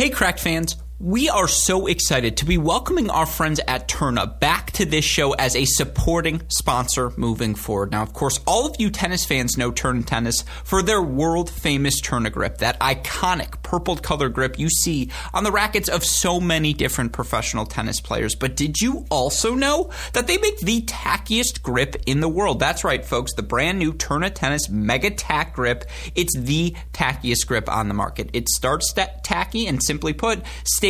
Hey, Cracked fans. We are so excited to be welcoming our friends at Tourna back to this show as a supporting sponsor moving forward. Now, of course, all of you tennis fans know Tourna Tennis for their world famous Tourna grip, that iconic purple color grip you see on the rackets of so many different professional tennis players. But did you also know that they make the tackiest grip in the world? That's right, folks. The brand new Tourna Tennis Mega Tack grip. It's the tackiest grip on the market. It starts tacky and simply put, stays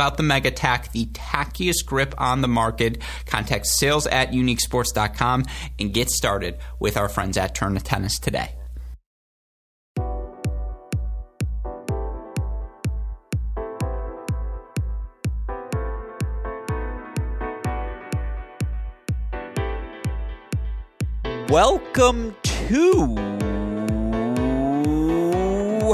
about the Mega Tack, the tackiest grip on the market. Contact sales at uniquesports.com and get started with our friends at Tourna Tennis today. Welcome to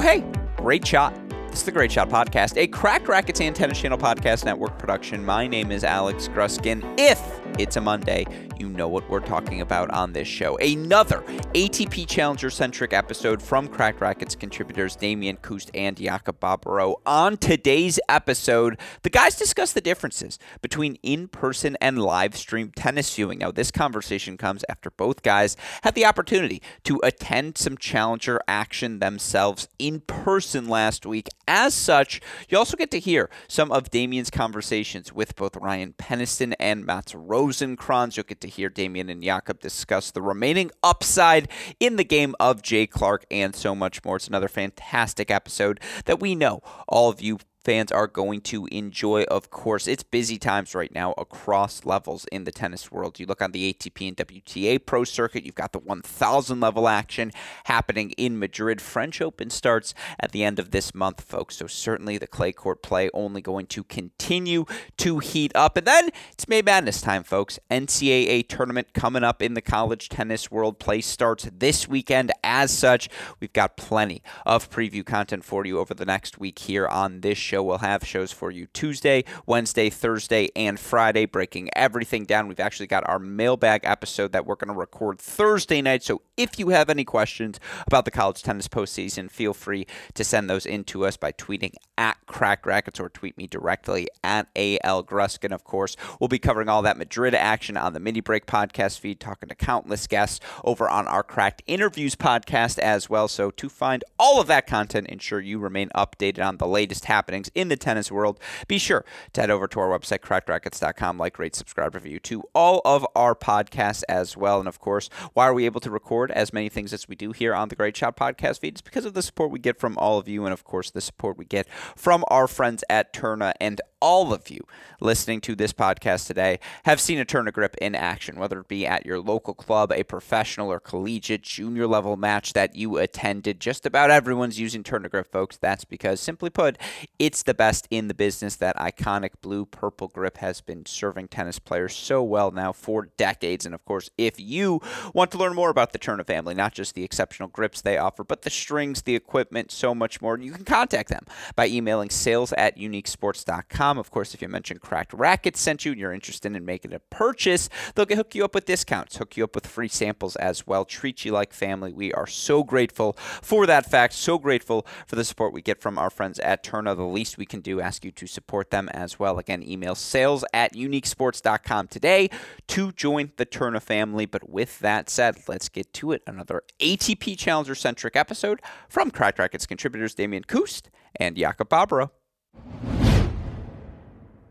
Hey, great shot. It's the Great Shot Podcast, a Crack Rackets and Tennis Channel Podcast Network production. My name is Alex Gruskin. If it's a Monday, you know what we're talking about on this show. Another ATP Challenger centric episode from Cracked Rackets contributors Damian Kust and Jakub Bobro. On today's episode, the guys discuss the differences between in person and live stream tennis viewing. Now, this conversation comes after both guys had the opportunity to attend some Challenger action themselves in person last week. As such, you also get to hear some of Damian's conversations with both Ryan Peniston and Mats Rosenkranz. You'll get to hear Damian and Jakub discuss the remaining upside in the game of Jay Clarke and so much more. It's another fantastic episode that we know all of you fans are going to enjoy, of course. It's busy times right now across levels in the tennis world. You look on the ATP and WTA Pro Circuit, you've got the 1000 level action happening in Madrid. French Open starts at the end of this month, folks. So certainly the clay court play only going to continue to heat up. And then it's May Madness time, folks. NCAA tournament coming up in the college tennis world. Play starts this weekend. As such, we've got plenty of preview content for you over the next week here on this show show. We'll have shows for you Tuesday, Wednesday, Thursday, and Friday, breaking everything down. We've actually got our mailbag episode that we're going to record Thursday night. So if you have any questions about the college tennis postseason, feel free to send those in to us by tweeting at Cracked Rackets or tweet me directly at AL Gruskin. Of course, we'll be covering all that Madrid action on the Mini Break podcast feed, talking to countless guests over on our Cracked Interviews podcast as well. So to find all of that content, ensure you remain updated on the latest happenings in the tennis world, be sure to head over to our website, crackedrackets.com, like, rate, subscribe, review to all of our podcasts as well. And of course, why are we able to record as many things as we do here on the Great Shot podcast feed? It's because of the support we get from all of you, and of course, the support we get from our friends at Tourna and all of you listening to this podcast today have seen a Tourna grip in action, whether it be at your local club, a professional or collegiate junior level match that you attended. Just about everyone's using Tourna grip, folks. That's because, simply put, it's the best in the business. That iconic blue purple grip has been serving tennis players so well now for decades. And of course, if you want to learn more about the Tourna family, not just the exceptional grips they offer, but the strings, the equipment, so much more, you can contact them by emailing sales at uniquesports.com of course, if you mention Cracked Rackets sent you and you're interested in making a purchase, they'll hook you up with discounts, hook you up with free samples as well, treat you like family. We are so grateful for that fact, so grateful for the support we get from our friends at Tourna. The least we can do, ask you to support them as well. Again, email sales at uniquesports.com today to join the Tourna family. But with that said, let's get to it. Another ATP Challenger centric episode from Cracked Rackets contributors Damian Kust and Jakub Bobro.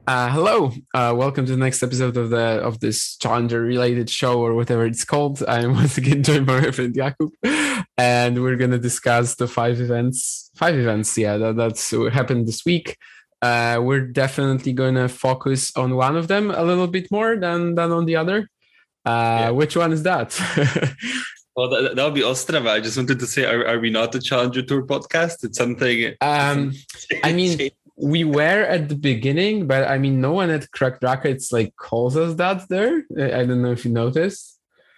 Uh, hello, uh, welcome to the next episode of the of this challenger related show or whatever it's called. I'm once again joined by my friend Jakub, and we're gonna discuss the five events. Five events, yeah, that, that's what happened this week. Uh, we're definitely gonna focus on one of them a little bit more than than on the other. Uh, yeah. Which one is that? Well, that, that would be Ostrava. I just wanted to say, are, are we not a Challenger Tour podcast? It's something. Um, I mean, we were at the beginning, but I mean, no one at Cracked Racquets like calls us that there. I don't know if you noticed.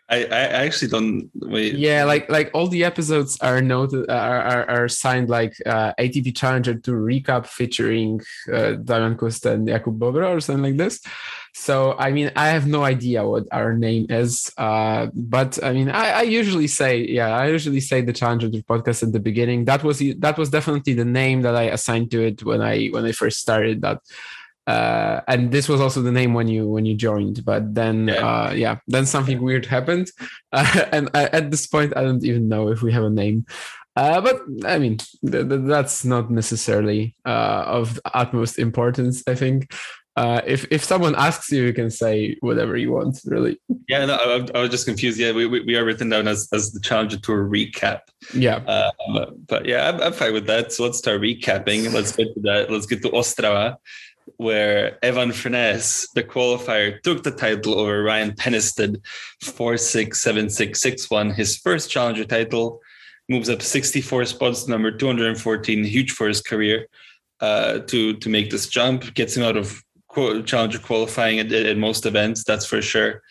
I, I actually don't wait. Yeah, like like all the episodes are noted are are, are signed like uh, ATP Challenger to recap featuring uh, Damian Costa and Jakub Bobro or something like this. So I mean, I have no idea what our name is, uh, but I mean, I, I usually say yeah, I usually say the Challenger podcast at the beginning. That was that was definitely the name that I assigned to it when I when I first started that uh, and this was also the name when you when you joined but then yeah, uh, yeah then something weird happened uh, and I, at this point i don't even know if we have a name uh, but i mean th- th- that's not necessarily uh, of utmost importance i think uh, if if someone asks you, you can say whatever you want, really. Yeah, no, I, I was just confused. Yeah, we, we, we, are written down as, as the Challenger Tour recap. Yeah. but, but yeah, I'm, I'm, fine with that. So let's start recapping. Let's get to that. Let's get to Ostrava where Evan Furness, the qualifier, took the title over Ryan Peniston 4 6 7 6 6 1. His first challenger title moves up 64 spots, number 214, huge for his career uh, to, to make this jump. Gets him out of challenger qualifying at, at most events, that's for sure.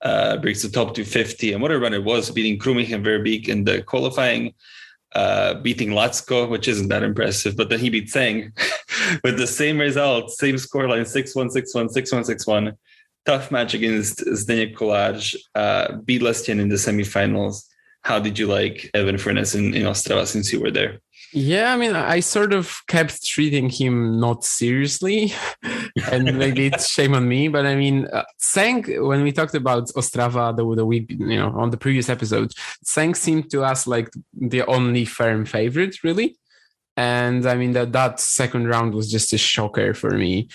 Uh, breaks the top 250. And what a run it was, beating Krumich and Verbeek in the qualifying uh, beating Lacko, which isn't that impressive, but then he beat Tseng with the same result, same scoreline 6 1, 6 1, 6 1, 6 1. Tough match against Zdeněk Kolář, uh, beat Lestienne in the semifinals. How did you like Evan Furness in, in Ostrava since you were there? Yeah, I mean, I sort of kept treating him not seriously, and maybe it's shame on me. But I mean, uh, Tseng, when we talked about Ostrava the, the week, you know, on the previous episode, Tseng seemed to us like the only firm favorite, really. And I mean that that second round was just a shocker for me.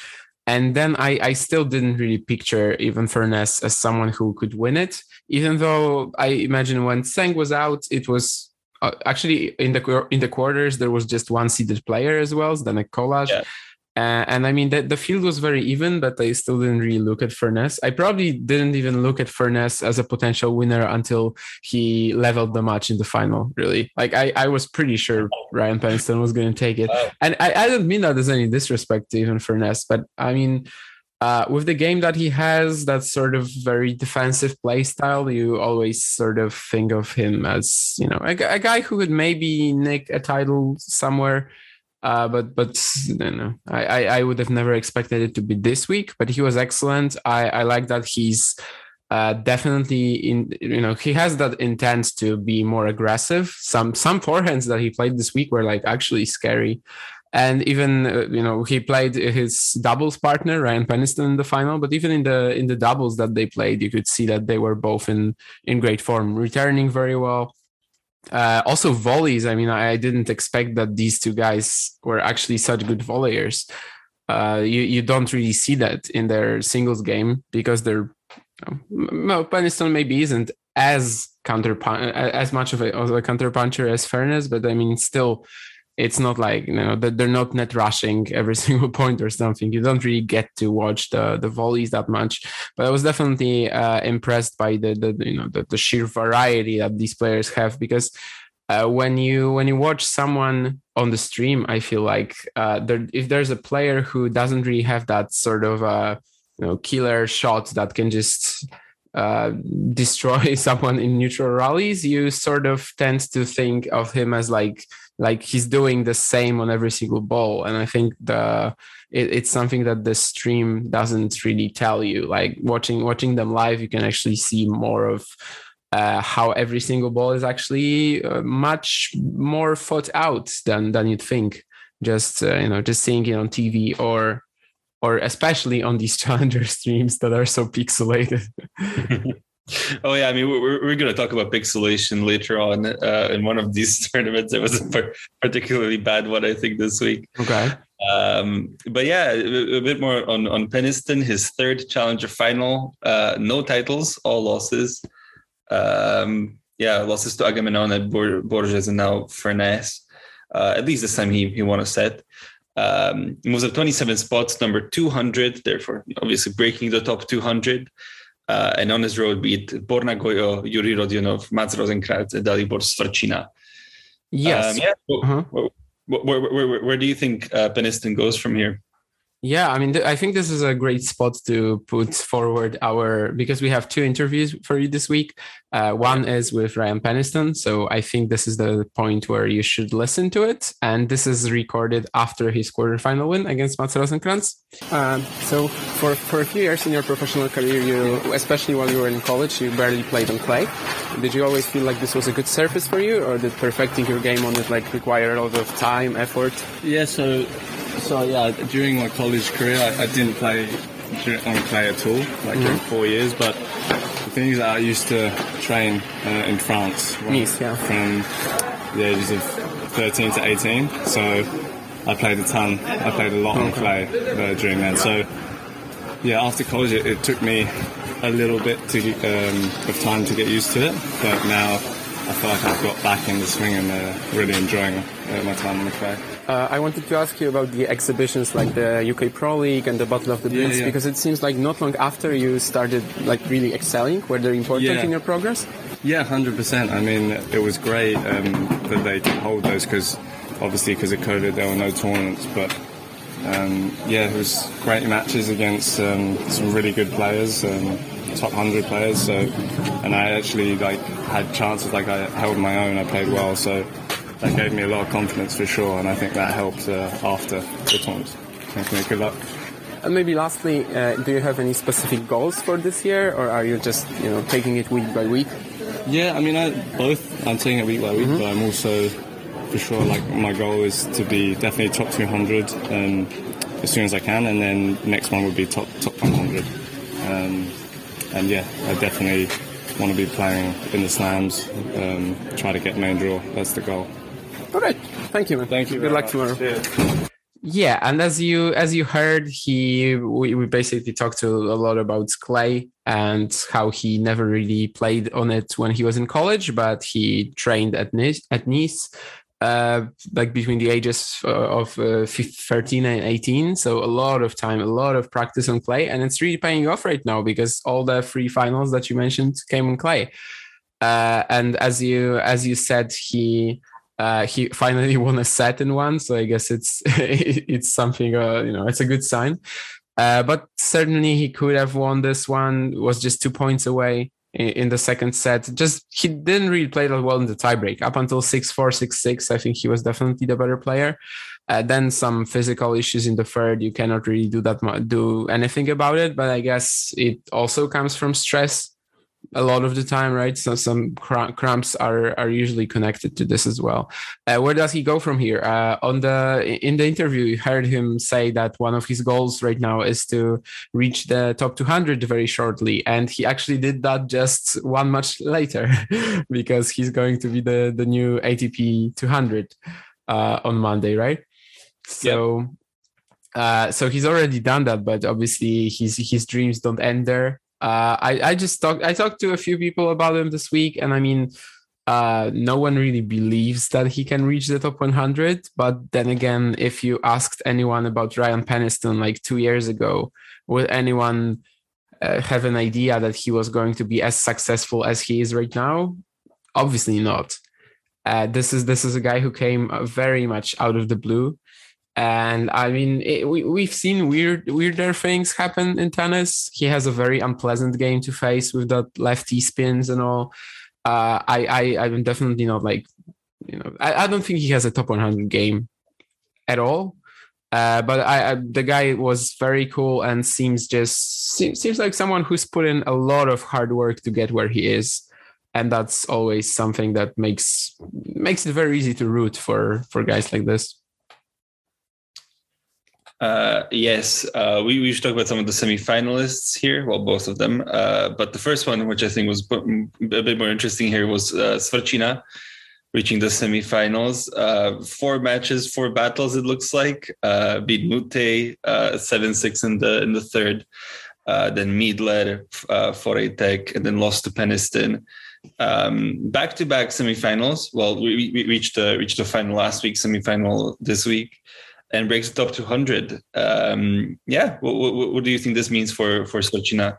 And then I, I still didn't really picture Evan Furness as someone who could win it, even though I imagine when Tseng was out, it was uh, actually in the in the quarters there was just one seeded player as well, Zdenek Kolář. Yeah. Uh, and I mean, the, the field was very even, but I still didn't really look at Furness. I probably didn't even look at Furness as a potential winner until he leveled the match in the final, really. Like, I, I was pretty sure Ryan Peniston was going to take it. And I, I don't mean that as any disrespect to Evan Furness, but I mean, uh, with the game that he has, that sort of very defensive play style, you always sort of think of him as you know a, a guy who could maybe nick a title somewhere. Uh, but but you know, I, I would have never expected it to be this week. But he was excellent. I I like that he's uh, definitely in you know he has that intent to be more aggressive. Some some forehands that he played this week were like actually scary and even uh, you know he played his doubles partner Ryan Peniston in the final. But even in the in the doubles that they played, you could see that they were both in in great form, returning very well. Uh, also volleys. I mean, I, didn't expect that these two guys were actually such good volleyers. Uh, you you don't really see that in their singles game because they're well, Peniston maybe isn't as counter as much of a, of a counter puncher as Furness, but I mean still it's not like you know that they're not net rushing every single point or something. You don't really get to watch the the volleys that much. But I was definitely uh, impressed by the the you know the, the sheer variety that these players have because. Uh, when you when you watch someone on the stream, I feel like uh, there, if there's a player who doesn't really have that sort of uh, you know killer shot that can just uh, destroy someone in neutral rallies, you sort of tend to think of him as like like he's doing the same on every single ball and i think the it, it's something that the stream doesn't really tell you. Like watching watching them live you can actually see more of uh, how every single ball is actually uh, much more thought out than than you'd think. Just uh, you know just seeing it on tv or or especially on these challenger streams that are so pixelated Oh yeah, I mean we're we're going to talk about pixelation later on uh, in one of these tournaments. It was a particularly bad one, I think, this week. Okay. Um, but yeah, a, a, bit more on on Peniston. His third challenger final, uh, no titles, all losses. Um, yeah, losses to Agamenon and Borges and now Furness. Uh, at least this time he he won a set. Um, he was at 27 spots, number 200, therefore obviously breaking the top 200. Uh, and on his road beat Borna Gojo, Jurij Rodionov, Mats Rosenkranz, and Dalibor Svrčina. Yes. Um, yeah. Uh-huh. Where, where, where, where, do you think uh, Peniston goes from here? Yeah, I mean, th- I think this is a great spot to put forward our because we have two interviews for you this week. Uh, one is with Ryan Peniston, so I think this is the point where you should listen to it. And this is recorded after his quarterfinal win against Mats Rosenkranz. Um, so for for a few years in your professional career, you especially while you were in college, you barely played on clay. Did you always feel like this was a good surface for you, or did perfecting your game on it like require a lot of time, effort? Yeah, so so yeah, during my college career, I, I didn't play on clay at all, like mm-hmm. during four years. But the thing is, I used to train uh, in France nice, yeah. from the ages of 13 to 18. So I played a ton. I played a lot okay. on clay uh, during that. So yeah, after college, it, it took me a little bit to, um, of time to get used to it. But now I feel like I've got back in the swing and uh, really enjoying uh, my time on the clay. Uh, I wanted to ask you about the exhibitions like the UK Pro League and the Battle of the Blitz yeah, yeah. because it seems like not long after you started like really excelling, were they important yeah. in your progress? Yeah, hundred percent. I mean, it was great um, that they did hold those because obviously because of COVID there were no tournaments, but um, yeah, it was great matches against um, some really good players, um, top hundred players. So, and I actually like had chances. Like I held my own. I played well. So that gave me a lot of confidence for sure, and I think that helped uh, after the tournament. Thank you. Good luck. And maybe lastly, uh, do you have any specific goals for this year, or are you just you know taking it week by week? Yeah, I mean, I, both. I'm taking it week by week, mm-hmm. but I'm also for sure like my goal is to be definitely top 200 um, as soon as I can, and then next one would be top top 100. Um, and yeah, I definitely want to be playing in the slams, um, try to get main draw. That's the goal. All right. Thank you, man. Thank you. Good luck tomorrow. Cheers. Yeah, and as you as you heard, he we, we basically talked to a lot about clay and how he never really played on it when he was in college, but he trained at Nice, at Nice uh, like between the ages uh, of uh, 13 and 18. So a lot of time, a lot of practice on clay, and it's really paying off right now because all the three finals that you mentioned came on clay. Uh, and as you as you said, he uh, he finally won a set in one, so I guess it's it's something uh, you know it's a good sign. Uh, but certainly he could have won this one. Was just two points away in, in the second set. Just he didn't really play that well in the tiebreak. Up until six four six six, I think he was definitely the better player. Uh, then some physical issues in the third. You cannot really do that do anything about it. But I guess it also comes from stress a lot of the time, right? So some cramps are are usually connected to this as well. Uh, where does he go from here? Uh, on the in the interview, you heard him say that one of his goals right now is to reach the top 200 very shortly, and he actually did that just one much later because he's going to be the the new ATP 200 uh, on Monday, right? So. Yep. Uh, so he's already done that, but obviously his his dreams don't end there uh, I I just talked I talked to a few people about him this week, and I mean, uh, no one really believes that he can reach the top 100. But then again, if you asked anyone about Ryan Peniston like two years ago, would anyone uh, have an idea that he was going to be as successful as he is right now? Obviously not. Uh, this is this is a guy who came very much out of the blue and I mean, it, we we've seen weird weirder things happen in tennis. He has a very unpleasant game to face with that lefty spins and all. Uh, I I I'm definitely not like you know I, I don't think he has a top 100 game at all. Uh, but I, I, the guy was very cool and seems just seems, seems like someone who's put in a lot of hard work to get where he is and that's always something that makes makes it very easy to root for for guys like this uh, yes, uh, we, we should talk about some of the semi-finalists here. Well, both of them. Uh, but the first one, which I think was a bit more interesting here, was uh, reaching the semifinals. Uh, four matches, four battles. It looks like uh, beat Mute uh, seven six in the in the third. Uh, then Miedler uh, for Tech, and then lost to Peniston. Back to back semifinals. Well, we, we reached reached the final last week, semifinal this week, and breaks the top 200. Um, yeah, what, what, what, do you think this means for for Svrčina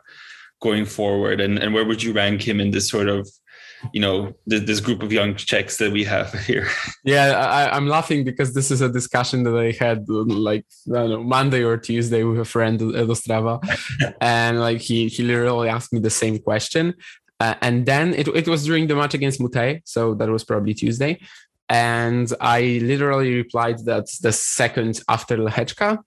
going forward, and and where would you rank him in this sort of you know this, this group of young Czechs that we have here. Yeah, I, am laughing because this is a discussion that I had like I don't know Monday or Tuesday with a friend at Ostrava, and like he he literally asked me the same question, uh, and then it it was during the match against Mute, so that was probably Tuesday, and I literally replied that the second after Lehečka,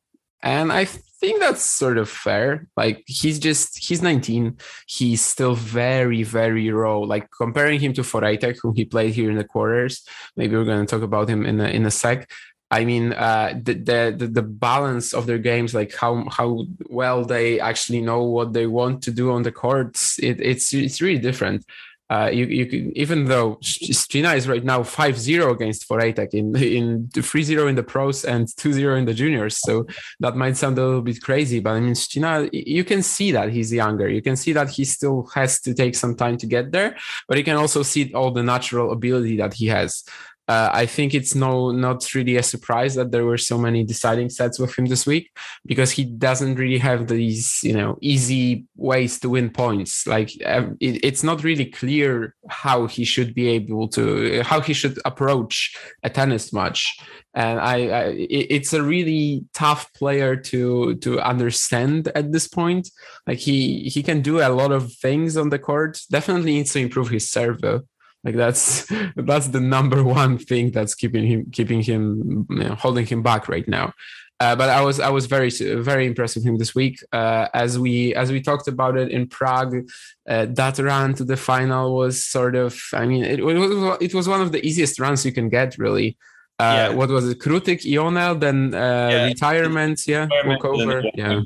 and I think that's sort of fair. Like he's just he's 19. He's still very very raw. Like comparing him to Forejtek, who he played here in the quarters. Maybe we're to talk about him in a, in a sec. I mean, uh, the, the the balance of their games, like how how well they actually know what they want to do on the courts, it, it's it's really different. Uh, you, you can, even though Svrčina is right now 5-0 against Forejtek in in 3-0 in the pros and 2-0 in the juniors. So that might sound a little bit crazy, but I mean Svrčina, you can see that he's younger. You can see that he still has to take some time to get there, but you can also see all the natural ability that he has uh, I think it's no not really a surprise that there were so many deciding sets with him this week because he doesn't really have these you know easy ways to win points. Like um, it, it's not really clear how he should be able to how he should approach a tennis match, and I, I it's a really tough player to to understand at this point. Like he he can do a lot of things on the court. Definitely needs to improve his serve though. Like that's that's the number one thing that's keeping him keeping him you know, holding him back right now. Uh, but I was I was very very impressed with him this week. Uh, as we as we talked about it in Prague, uh, that run to the final was sort of I mean it, it, was it was one of the easiest runs you can get really. Uh, yeah. What was it? Krutik, Ionel, then uh, yeah. retirement, yeah, walkover, yeah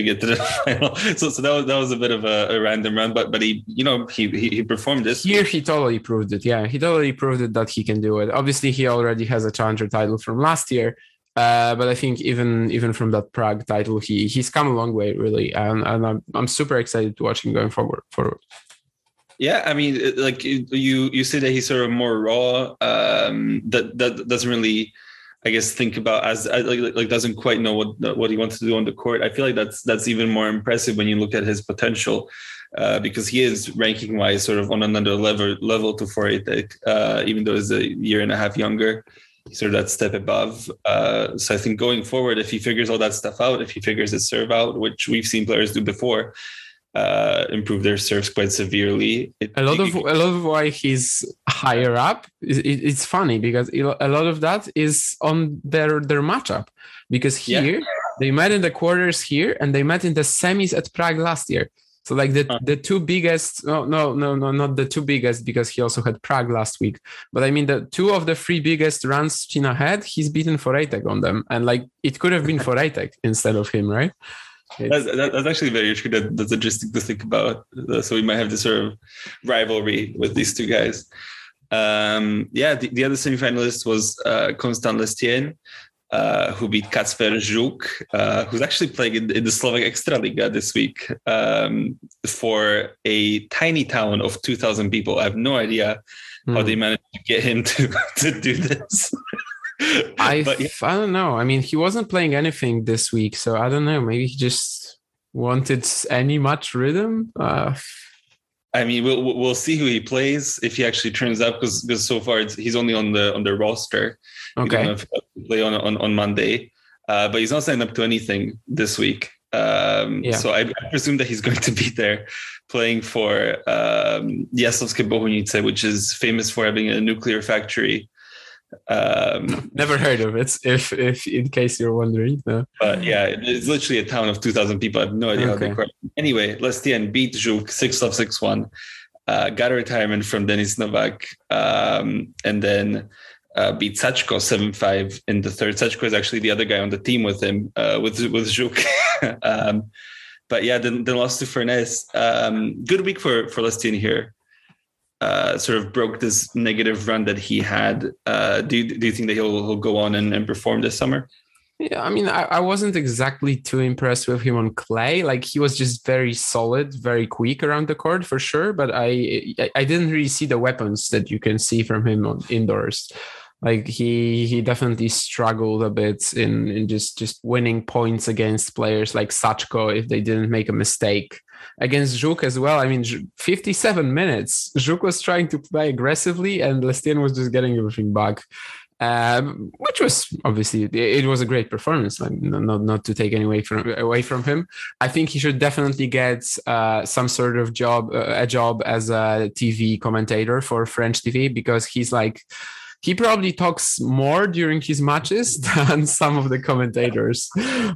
to get to the final. So, so that was that was a bit of a, a, random run, but but he, you know, he he, he performed this here. He totally proved it. Yeah, he totally proved it that he can do it. Obviously, he already has a challenger title from last year, uh, but I think even even from that Prague title, he he's come a long way really, and, and I'm I'm super excited to watch him going forward forward. Yeah, I mean, like you you say that he's sort of more raw. Um, that that doesn't really I guess think about as like, like doesn't quite know what what he wants to do on the court. I feel like that's that's even more impressive when you look at his potential, uh, because he is ranking wise sort of on another level level to Forejtek, uh, even though he's a year and a half younger. Sort of that step above. Uh, so I think going forward, if he figures all that stuff out, if he figures his serve out, which we've seen players do before, uh, improve their serves quite severely. It, a lot of a lot of why he's higher up. It, it's funny because a lot of that is on their their matchup because here yeah. they met in the quarters here and they met in the semis at Prague last year. So like the, the two biggest no no no no not the two biggest because he also had Prague last week. But I mean the two of the three biggest runs Svrčina had, he's beaten for Forejtek on them. And like it could have been for Forejtek instead of him, right? That's, that's, actually very interesting. That, that's interesting to think about. Uh, so we might have this sort of rivalry with these two guys. Um, yeah, the, the, other semifinalist was uh, Constant Lestienne, uh, who beat Kacper Žuk, uh, who's actually playing in, in, the Slovak Extraliga this week um, for a tiny town of 2,000 people. I have no idea mm. how they hmm. managed to get him to, to do this. I but, yeah. I don't know. I mean, he wasn't playing anything this week, so I don't know. Maybe he just wanted any much rhythm. Uh, I mean, we'll we'll see who he plays if he actually turns up because because so far he's only on the on the roster. Okay. play on on on Monday, uh, but he's not signed up to anything this week. Um, yeah. So I, I, presume that he's going to be there playing for um, Jaslovské Bohunice, which is famous for having a nuclear factory um, Never heard of it. If if in case you're wondering, no. But yeah, it's literally a town of two thousand people. I have no idea okay. how they call Anyway, Lestienne beat Žuk six love six one. Uh, got a retirement from Dennis Novak, um, and then uh, beat Sachko seven five in the third. Sachko is actually the other guy on the team with him, uh, with with Žuk. um, but yeah, then, then lost to Furness. Um, good week for for Lestienne here. Uh, sort of broke this negative run that he had. Uh, do you, do you think that he'll, he'll go on and, and perform this summer? Yeah, I mean, I, I wasn't exactly too impressed with him on clay. Like he was just very solid, very quick around the court for sure. But I, I didn't really see the weapons that you can see from him on indoors. Like he, he definitely struggled a bit in, in just just winning points against players like Sachko if they didn't make a mistake. Against Żuk as well. I mean, 57 minutes. Żuk was trying to play aggressively, and Lestienne was just getting everything back um, which was obviously it was a great performance. Like, not not to take any away from away from him. I think he should definitely get uh, some sort of job, uh, a job as a TV commentator for French TV because he's like he probably talks more during his matches than some of the commentators.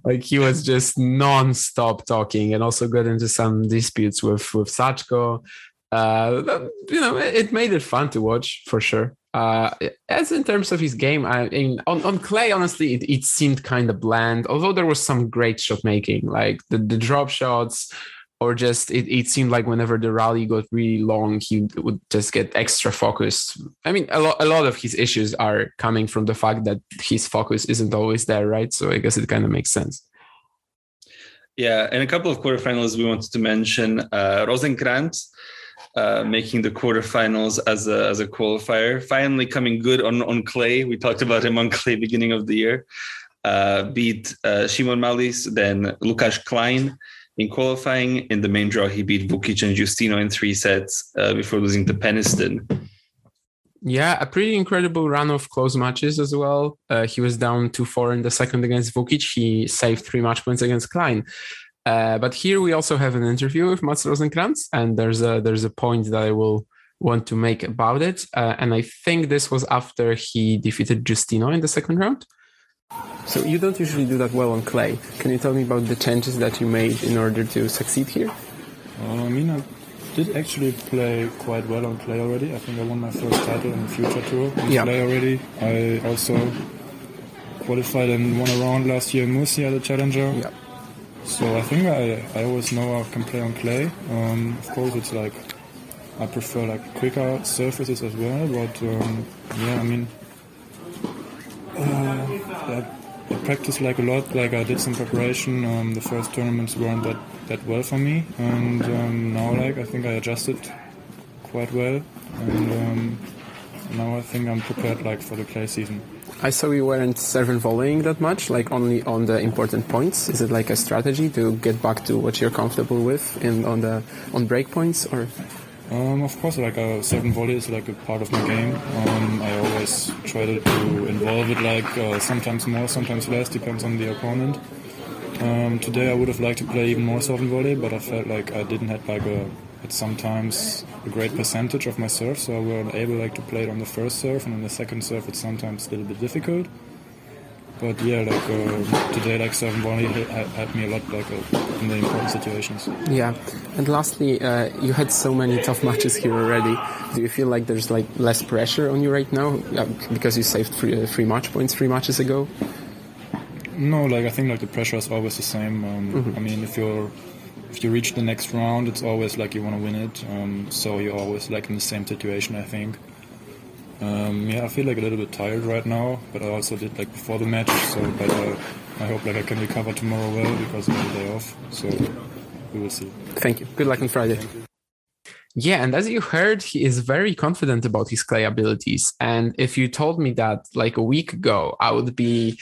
like he was just non-stop talking and also got into some disputes with with Sachko. Uh, you know, it made it fun to watch for sure. Uh, as in terms of his game, I mean, on, on clay, honestly, it, it seemed kind of bland. Although there was some great shot making, like the, the drop shots, or just it, it seemed like whenever the rally got really long, he would just get extra focused. I mean, a lot a lot of his issues are coming from the fact that his focus isn't always there, right? So I guess it kind of makes sense. Yeah, and a couple of quarterfinals we wanted to mention uh, uh, making the quarterfinals as a as a qualifier. Finally, coming good on on clay. We talked about him on clay beginning of the year. Uh, beat uh, Szymon Malis, then Lukas Klein in qualifying. In the main draw, he beat Vukic and Giustino in three sets uh, before losing to Peniston. Yeah, a pretty incredible run of close matches as well. Uh, he was down 2 4 in the second against Vukic. He saved three match points against Klein. Uh, but here we also have an interview with Mats Rosenkranz, and there's a there's a point that I will want to make about it. Uh, and I think this was after he defeated Giustino in the second round. So you don't usually do that well on clay. Can you tell me about the changes that you made in order to succeed here? Uh, I mean, I did actually play quite well on clay already. I think I won my first title in the Future Tour on yeah. clay already. I also qualified and won a round last year in Murcia, the Challenger. Yeah. So I think I, I always know I can play on clay. Um, of course, it's like I prefer like quicker surfaces as well. But um, yeah, I mean, uh, I, I practiced like a lot. Like I did some preparation. Um, the first tournaments weren't that that well for me, and um, now like I think I adjusted quite well, and um, now I think I'm prepared like for the clay season. I saw you weren't serve volleying that much, like only on the important points. Is it like a strategy to get back to what you're comfortable with in on the on break points, or? Um, of course, like a serve volley is like a part of my game. Um, I always try to, to involve it, like uh, sometimes more, sometimes less, depends on the opponent. Um, today I would have liked to play even more serve volley, but I felt like I didn't have like a at sometimes a great percentage of my serve, so I were able like to play it on the first serve, and on the second serve it's sometimes a little bit difficult. But yeah, like uh, today, like serve volley helped me a lot, like uh, in the important situations. Yeah, and lastly, uh, you had so many tough matches here already. Do you feel like there's like less pressure on you right now because you saved three, uh, three match points three matches ago? No, like I think like the pressure is always the same. Um, mm-hmm. I mean, if you're if you reach the next round, it's always like you want to win it. Um, so you're always like in the same situation, I think. Um, yeah, I feel like a little bit tired right now, but I also did like before the match. So, but uh, I hope like I can recover tomorrow well because I have a day off. So we will see. Thank you. Good luck on Friday. Yeah, and as you heard, he is very confident about his clay abilities. And if you told me that like a week ago, I would be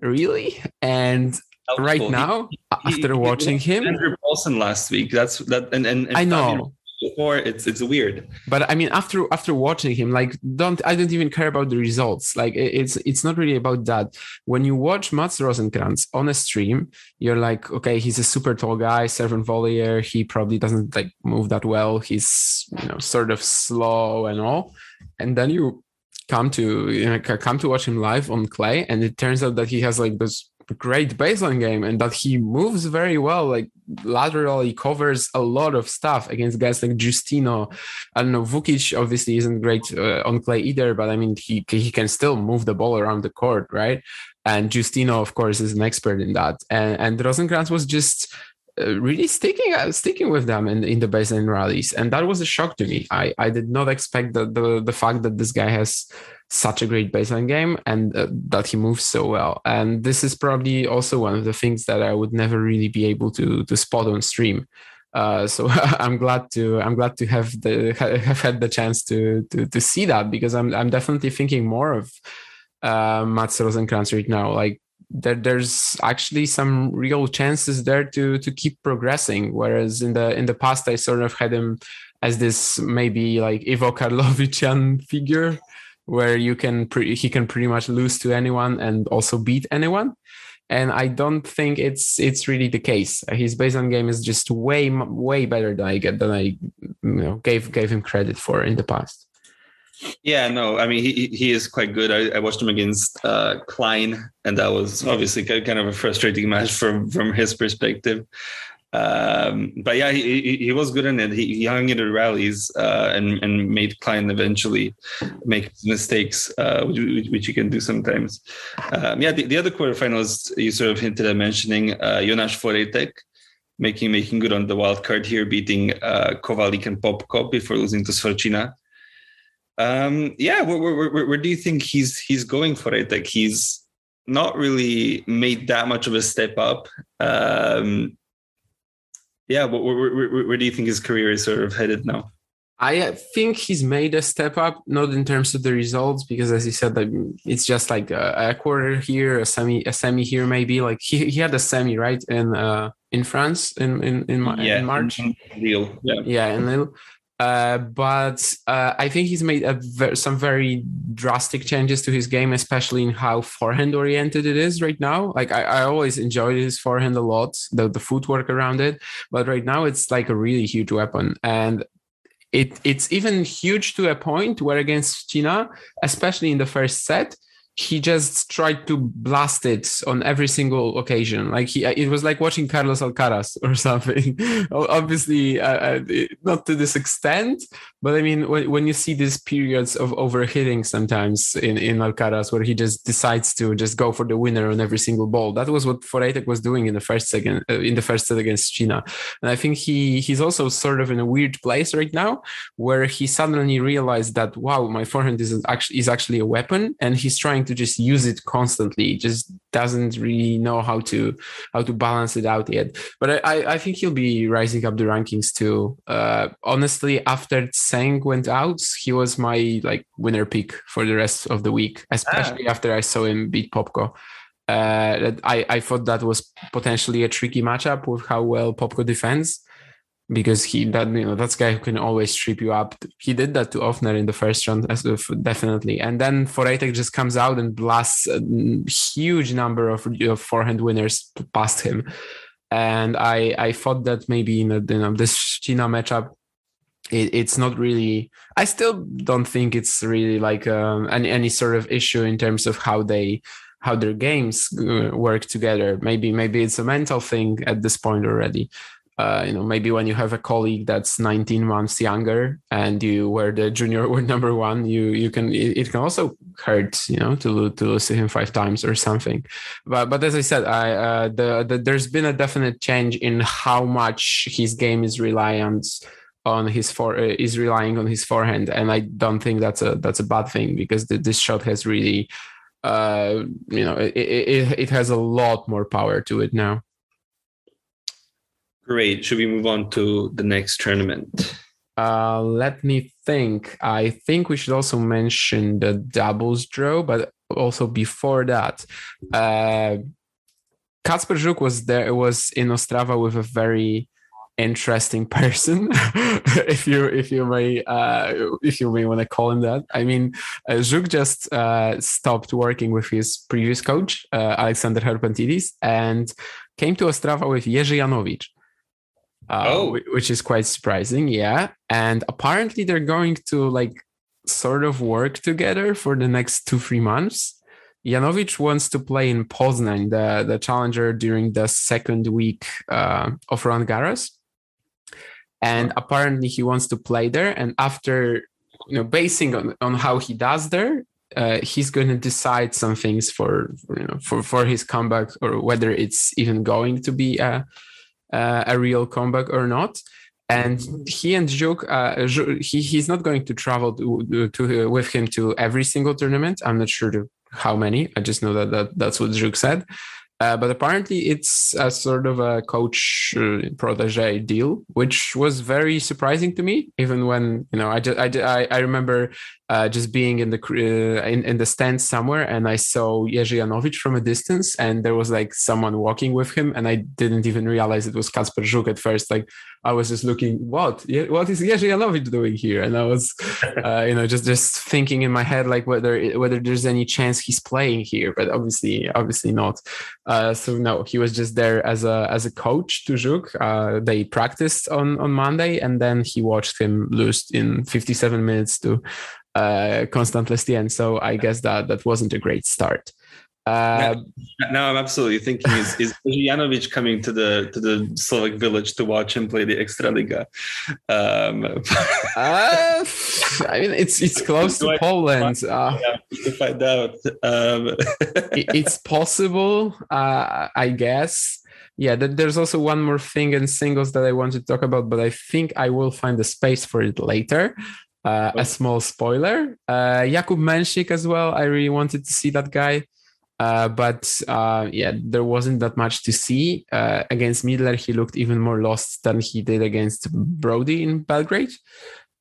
really. And right now he, after he, watching he him Andrew Paulson last week that's that and and, and I know before it's it's weird. But i mean after after watching him like don't i don't even care about the results. Like it's it's not really about that. When you watch mats rosenkranz on a stream you're like okay he's a super tall guy servant volleyer he probably doesn't like move that well. He's you know sort of slow and all. And then you come to you know come to watch him live on clay and it turns out that he has like this great baseline game and that he moves very well, like laterally covers a lot of stuff against guys like Giustino. I don't know, Vukic obviously isn't great uh, on clay either, but I mean, he, he can still move the ball around the court, right? And Giustino, of course, is an expert in that. And, and Rosenkranz was just uh, really sticking uh, sticking with them in, in the baseline rallies, and that was a shock to me. I, I did not expect the, the the fact that this guy has such a great baseline game and uh, that he moves so well. And this is probably also one of the things that I would never really be able to to spot on stream. Uh, so I'm glad to I'm glad to have the have had the chance to to to see that because I'm I'm definitely thinking more of uh, Mats Rosenkranz right now. Like there, there's actually some real chances there to to keep progressing. Whereas in the in the past, I sort of had him as this maybe like Ivo Karlovician figure, where you can pre- he can pretty much lose to anyone and also beat anyone. And I don't think it's it's really the case. His baseline game is just way way better than I get than I you know gave gave him credit for in the past. Yeah, no, I mean he he is quite good. I, I watched him against uh, Klein, and that was obviously kind of a frustrating match from from his perspective. Um, but yeah, he, he was good in it. He, he hung in the rallies uh, and and made Klein eventually make mistakes, uh, which, which you can do sometimes. Um, yeah, the, the other quarterfinals you sort of hinted at mentioning uh, Jonas Forejtek making making good on the wild card here, beating uh, Kovalik and Popko before losing to Svrčina. Um, yeah, where, where, where, where, do you think he's he's going for it? Like he's not really made that much of a step up. Um, yeah, where, where, where do you think his career is sort of headed now? I think he's made a step up, not in terms of the results, because as you said, like, it's just like a, a, quarter here, a semi, a semi here, maybe. Like he, he had a semi right in uh, in France in in in, yeah, in March. In. Yeah, yeah, Lille. Uh, but uh, I think he's made ver- some very drastic changes to his game, especially in how forehand oriented it is right now. Like I, I always enjoyed his forehand a lot, the, the footwork around it, but right now it's like a really huge weapon. And it it's even huge to a point where against Svrčina, especially in the first set, he just tried to blast it on every single occasion. Like he, it was like watching Carlos Alcaraz or something. Obviously, uh, uh not to this extent, but I mean, when, when you see these periods of overhitting sometimes in, in Alcaraz, where he just decides to just go for the winner on every single ball, that was what Forejtek was doing in the first second, uh, in the first set against Svrčina. And I think he he's also sort of in a weird place right now, where he suddenly realized that wow, my forehand is actually is actually a weapon, and he's trying to just use it constantly. Just doesn't really know how to how to balance it out yet. But I I think he'll be rising up the rankings too. Uh, honestly, after Tseng went out, he was my like winner pick for the rest of the week, especially ah. after I saw him beat Popko. Uh, I, I thought that was potentially a tricky matchup with how well Popko defends because he that you know that's guy who can always trip you up. He did that to Ofner in the first round, definitely. And then Forejtek just comes out and blasts a huge number of, of forehand winners past him. And I I thought that maybe in a, you know this Svrčina matchup. It, it's not really. I still don't think it's really like um, any any sort of issue in terms of how they how their games uh, work together. Maybe maybe it's a mental thing at this point already uh, you know, maybe when you have a colleague that's 19 months younger and you were the junior or number one, you you can it, it, can also hurt, you know, to to lose to him five times or something. But but as I said, I uh, the, the there's been a definite change in how much his game is reliant on his for uh, is relying on his forehand, and I don't think that's a that's a bad thing because the, this shot has really, uh, you know, it, it it has a lot more power to it now. Great. Should we move on to the next tournament? Uh, let me think. I think we should also mention the doubles draw, but also before that, uh, Kacper Żuk was there. Was in Ostrava with a very interesting person, if you if you may uh, if you may want to call him that. I mean, uh, Żuk just uh, stopped working with his previous coach, uh, Alexander Herpentidis, and came to Ostrava with Jerzy Janowicz uh, oh. which is quite surprising. Yeah, and apparently they're going to like sort of work together for the next two three months. Janowicz wants to play in Poznan, the, the challenger, during the second week uh, of Roland Garros. And apparently he wants to play there. And after, you know, basing on, on how he does there, uh, he's going to decide some things for, for, you know for for his comeback or whether it's even going to be a uh, a real comeback or not. And he and Żuk, uh, he he's not going to travel to, to with him to every single tournament. I'm not sure to how many. I just know that, that that's what Żuk said. Uh, but apparently, it's a sort of a coach uh, protege deal, which was very surprising to me. Even when you know, I just, I, I remember uh, just being in the uh, in, in the stand somewhere, and I saw Jerzy Janowicz from a distance, and there was like someone walking with him, and I didn't even realize it was Kacper Żuk at first. Like I was just looking, what, what is Jerzy Janowicz doing here? And I was, uh, you know, just just thinking in my head like whether whether there's any chance he's playing here, but obviously, obviously not. Uh, so no, he was just there as a as a coach to Żuk. Uh, they practiced on on Monday, and then he watched him lose in 57 minutes to uh, Constant Lestienne. So I guess that that wasn't a great start. Uh, now, now, I'm absolutely thinking: Is is Janowicz coming to the to the Slovak village to watch him play the Extraliga? Um, uh, I mean, it's it's close to Poland. Uh, to find out. Um. it, it's possible, uh, I guess. Yeah, there's also one more thing in singles that I want to talk about, but I think I will find the space for it later. Uh, a small spoiler. Uh, Jakub Mensik as well. I really wanted to see that guy. Uh, but uh, yeah, there wasn't that much to see. Uh, against Miedler, he looked even more lost than he did against Brody in Belgrade.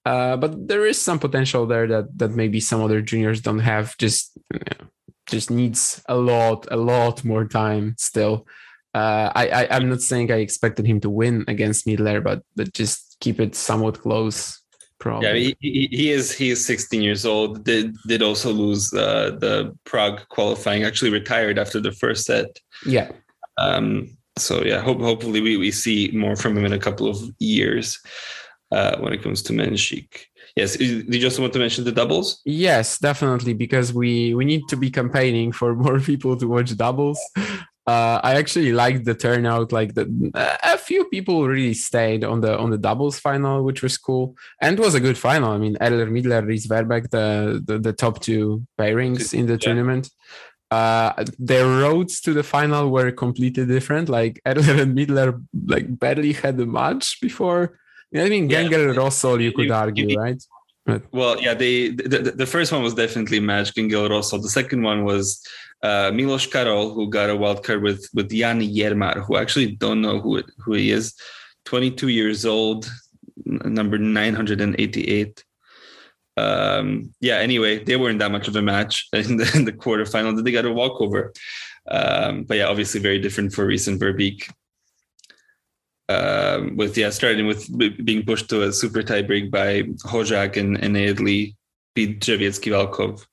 Uh, but there is some potential there that that maybe some other juniors don't have. Just you know, just needs a lot, a lot more time still. Uh, I, I am not saying I expected him to win against Miedler, but but just keep it somewhat close Probably. Yeah, he, he, is he is 16 years old. Did did also lose uh, the Prague qualifying. Actually retired after the first set. Yeah. Um. So yeah, hope hopefully we, we see more from him in a couple of years. Uh, when it comes to Mensik. Yes, did you also want to mention the doubles? Yes, definitely, because we we need to be campaigning for more people to watch doubles uh, I actually liked the turnout. Like the a few people really stayed on the on the doubles final, which was cool, and was a good final. I mean, Erler Miedler, Ries Verbeek, the, the, the top two pairings in the yeah. tournament. Uh, their roads to the final were completely different. Like Erler and Miedler, like barely had a match before. I mean, yeah. Gengel Rosol, you could argue, right? But, well, yeah, they the, the first one was definitely match Gengel Rosol. The second one was uh, Milos Karol, who got a wild card with with Jan Jermar, who actually don't know who who he is. 22 years old, number 988. Um, yeah. Anyway, they weren't that much of a match in the, in the quarterfinal. They got a walkover. Um, but yeah, obviously very different for recent Verbeek. Um, with yeah, starting with being pushed to a super tiebreak by Hojak and, and Edley beat Drzewiecki Walkov,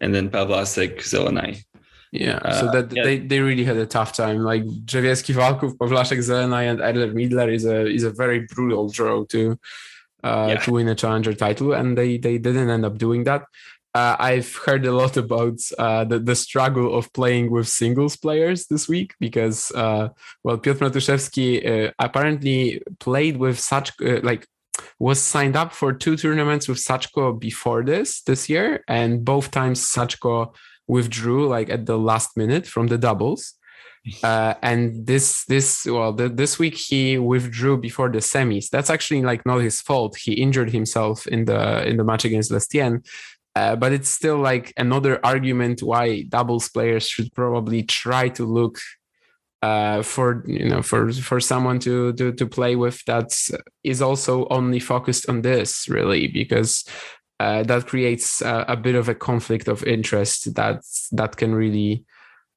and then Pavlásek Zelenay. Yeah, uh, so that yeah. they, they really had a tough time. Like Drzewiecki Walkov, Pavlásek Zelenay, and Erler Miedler is a is a very brutal draw to uh, yeah. to win a challenger title, and they they didn't end up doing that. Uh, I've heard a lot about uh, the, the struggle of playing with singles players this week because, uh, well, Piotr Matuszewski uh, apparently played with such uh, like was signed up for two tournaments with Sachko before this this year, and both times Sachko withdrew like at the last minute from the doubles. Uh, and this this well the, this week he withdrew before the semis. That's actually like not his fault. He injured himself in the in the match against Lestienne. Uh, but it's still like another argument why doubles players should probably try to look uh, for you know for for someone to to to play with that is also only focused on this really because uh, that creates a, a, bit of a conflict of interest that that can really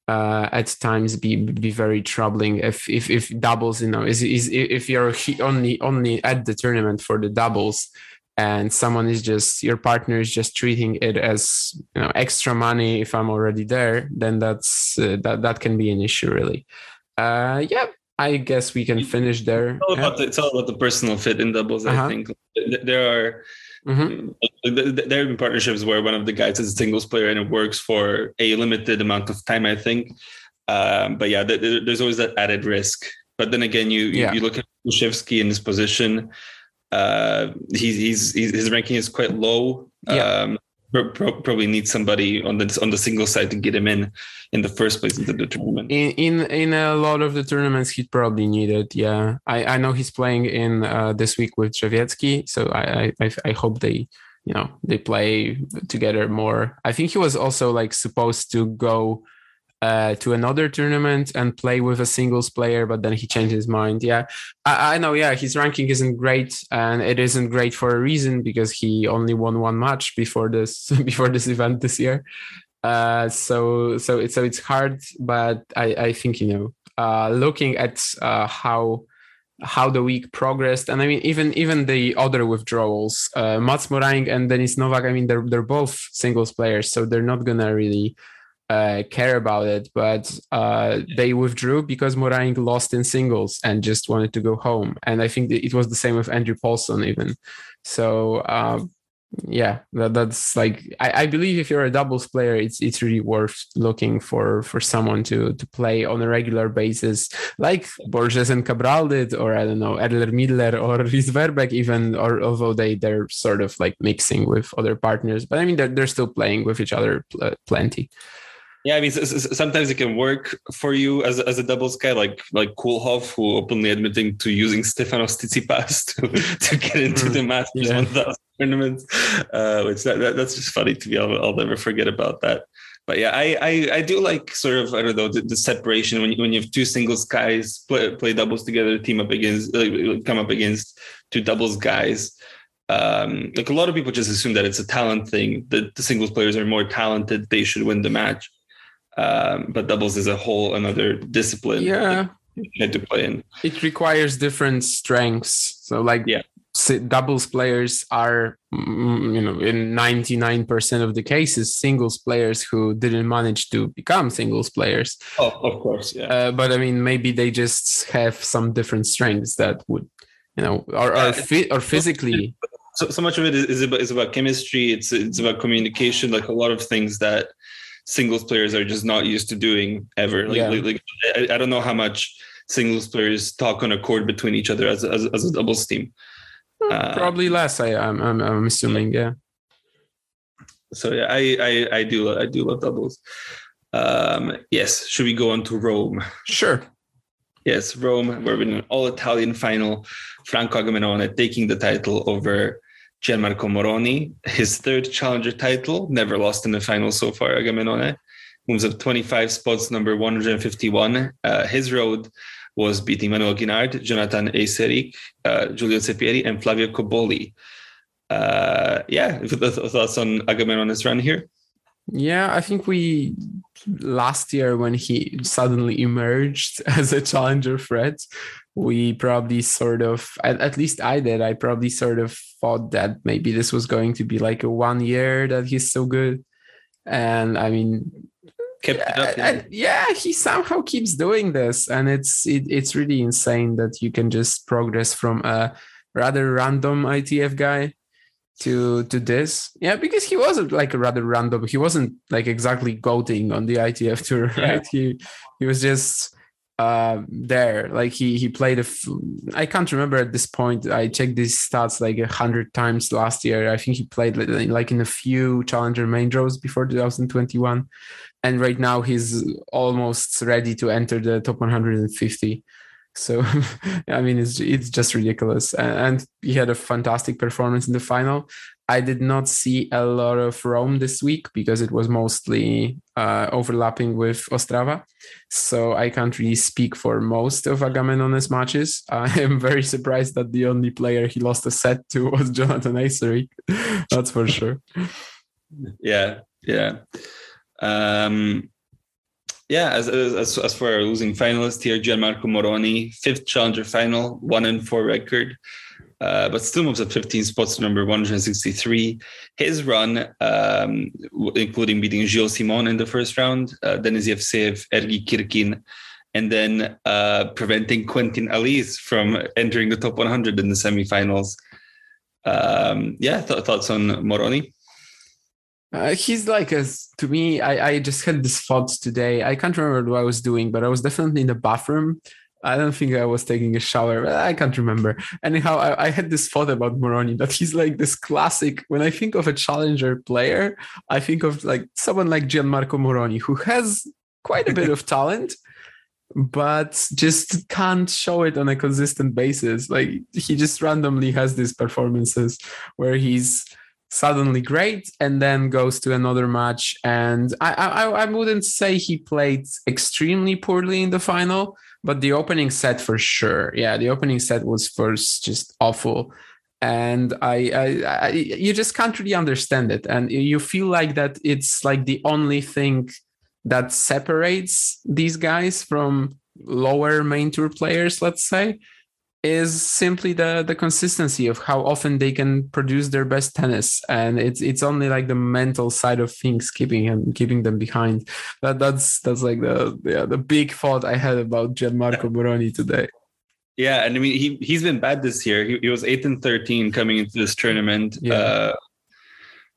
uh, at times be be very troubling if if if doubles you know is is if you're only only at the tournament for the doubles and someone is just your partner is just treating it as you know extra money if i'm already there then that's uh, that that can be an issue really. Uh yeah i guess we can finish there. it's all about, the, it's all about the personal fit in doubles uh-huh. i think there are Mm-hmm. There have been partnerships where one of the guys is a singles player and it works for a limited amount of time, I think. Um, but yeah, there's always that added risk. But then again, you yeah. you look at Kushevsky in his position. Uh, he's, he's, he's his ranking is quite low. Yeah. Um, probably need somebody on the on the single side to get him in in the first place into the tournament. In in in a lot of the tournaments, he'd probably need it. Yeah, I I know he's playing in uh, this week with Drzewiecki, so I, I I hope they you know they play together more. I think he was also like supposed to go uh, to another tournament and play with a singles player, but then he changed his mind. Yeah, I, I, know. Yeah, his ranking isn't great, and it isn't great for a reason because he only won one match before this before this event this year. Uh, so so it's so it's hard, but I I think you know uh, looking at uh, how how the week progressed and i mean even even the other withdrawals uh mats moraing and Dennis Novak i mean they're they're both singles players so they're not gonna really uh, care about it, but uh, they withdrew because Moraing lost in singles and just wanted to go home. And I think it was the same with Andrew Paulson even. So um, yeah, that, that's like I, I, believe if you're a doubles player, it's it's really worth looking for for someone to to play on a regular basis, like Borges and Cabral did, or I don't know Erler Miedler or Ries Verbeek even, or although they they're sort of like mixing with other partners, but I mean they're they're still playing with each other pl- plenty. Yeah, I mean, sometimes it can work for you as, as a doubles guy, like like Koolhof, who openly admitting to using Stefanos Tsitsipas to, to get into mm, the Masters yeah. 1000 tournaments, uh, which that, that, that's just funny to me. I'll, I'll never forget about that. But yeah, I, I, I do like sort of I don't know the, the, separation when you, when you have two singles guys play, play doubles together, team up against uh, come up against two doubles guys. Um, like a lot of people just assume that it's a talent thing that the singles players are more talented, they should win the match um, but doubles is a whole another discipline. Yeah, you had to play in. It requires different strengths. So like yeah. Doubles players are, mm, you know, in 99% of the cases, singles players who didn't manage to become singles players. Oh, of course, yeah. Uh, but I mean, maybe they just have some different strengths that would, you know, or, or, fit or physically so, so much of it is about is about chemistry it's it's about communication like a lot of things that singles players are just not used to doing ever. Like, yeah. like, like I, I, don't know how much singles players talk on a court between each other as, as, as a doubles team. Hmm, uh, Probably less. I, I'm, I'm, I'm assuming. Yeah. So yeah, I, I, I do, I do love doubles. Um, yes. Should we go on to Rome? Sure. Yes, Rome. We're in an all-Italian final. Franco Agamenone taking the title over Gianmarco Moroni, his third challenger title, never lost in the final so far, Agamenone. Moves up 25 spots, number 151. Uh, his road was beating Manuel Guinard, Jonathan Eysseric, uh, Giulio Zeppieri, and Flavio Cobolli. Uh, yeah, thoughts on Agamenone's run here? Yeah, I think we last year when he suddenly emerged as a challenger threat, we probably sort of at, at, least I did, I probably sort of thought that maybe this was going to be like a one year that he's so good. And I mean kept it up. Yeah. yeah, he somehow keeps doing this. And it's it, it's really insane that you can just progress from a rather random ITF guy to to this yeah because he wasn't like a rather random he wasn't like exactly goading on the itf tour right yeah. he he was just uh there. Like he he played a f- i can't remember at this point. I checked these stats like a hundred times last year. I think he played like in a few challenger main draws before 2021 and right now he's almost ready to enter the top 150 so I mean, it's it's just ridiculous. And he had a fantastic performance in the final. I did not see a lot of Rome this week because it was mostly uh, overlapping with Ostrava. So I can't really speak for most of Agamenone's matches. I am very surprised that the only player he lost a set to was Jonathan Eysseric. That's for sure. Yeah, yeah. Um, yeah, as, as, as for our losing finalist here, Gianmarco Moroni, fifth challenger final, one and four record, uh, but still moves up 15 spots to number 163. His run, um, including beating Gilles Simon in the first round, uh, Denis Yevseev, Ergi Kirkin, and then uh, preventing Quentin Halys from entering the top 100 in the semifinals. Um, yeah, th- thoughts on Moroni? Uh, he's like a to me. I I just had this thought today. I can't remember what I was doing, but I was definitely in the bathroom, I don't think I was taking a shower. I can't remember. Anyhow, I, I, had this thought about Moroni that he's like this classic. When I think of a challenger player, I think of like someone like Gianmarco Moroni, who has quite a bit of talent, but just can't show it on a consistent basis. Like he just randomly has these performances where he's suddenly great and then goes to another match. And I, I, I wouldn't say he played extremely poorly in the final but the opening set for sure. Yeah the opening set was first just awful. And I, I, I, you just can't really understand it. And you feel like that it's like the only thing that separates these guys from lower main tour players let's say is simply the the consistency of how often they can produce their best tennis. And it's it's only like the mental side of things keeping him keeping them behind. That that's that's like the yeah, the big thought i had about gianmarco moroni today. Yeah and i mean he he's been bad this year. He, he was 8 and 13 coming into this tournament. Yeah. uh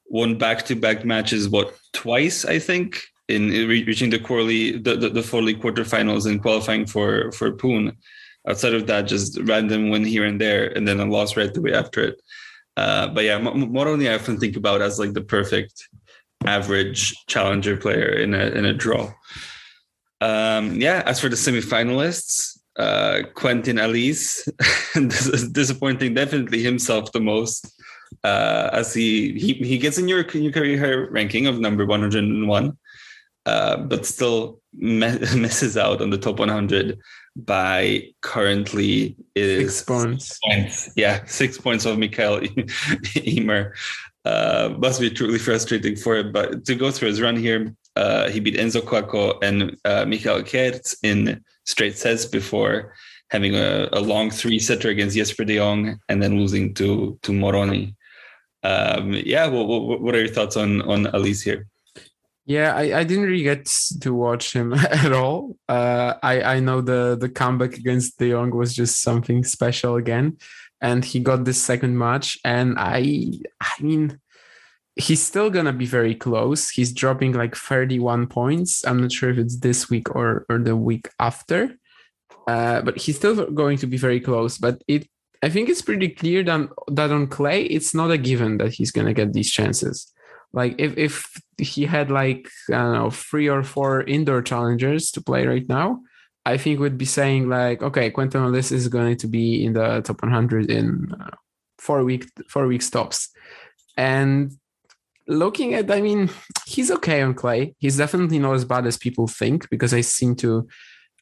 won back-to-back matches what twice i think in, in reaching the quarterly the, the, the quarter quarterfinals and qualifying for for Pune outside of that, just random win here and there, and then a loss right the way after it. Uh, but yeah, Moroni I often think about as like the perfect average challenger player in a in a draw. Um, yeah, as for the semifinalists, uh, Quentin Halys, disappointing definitely himself the most, uh, as he, he he gets in your, your career ranking of number 101, uh, but still me- misses out on the top 100 by currently is six points. points. Yeah, six points of Mikael Ymer. Uh, must be truly frustrating for him. But to go through his run here, uh, he beat Enzo Couacaud and uh, Michael Kertz in straight sets before having a, a long three setter against Jesper de Jong and then losing to to Moroni. Um, yeah, well, what are your thoughts on on Halys here? Yeah, I, I didn't really get to watch him at all. Uh, I I know the the comeback against De Jong was just something special again, and he got this second match. And I I mean, he's still gonna be very close. He's dropping like thirty one points. I'm not sure if it's this week or or the week after, uh, but he's still going to be very close. But it I think it's pretty clear that that on clay it's not a given that he's gonna get these chances like if if he had like I don't know three or four indoor challengers to play right now, I think would be saying like, okay, Quentin Halys is going to be in the top 100 in uh, four week four weeks tops, and looking at, I mean, he's okay on clay. He's definitely not as bad as people think because I seem to.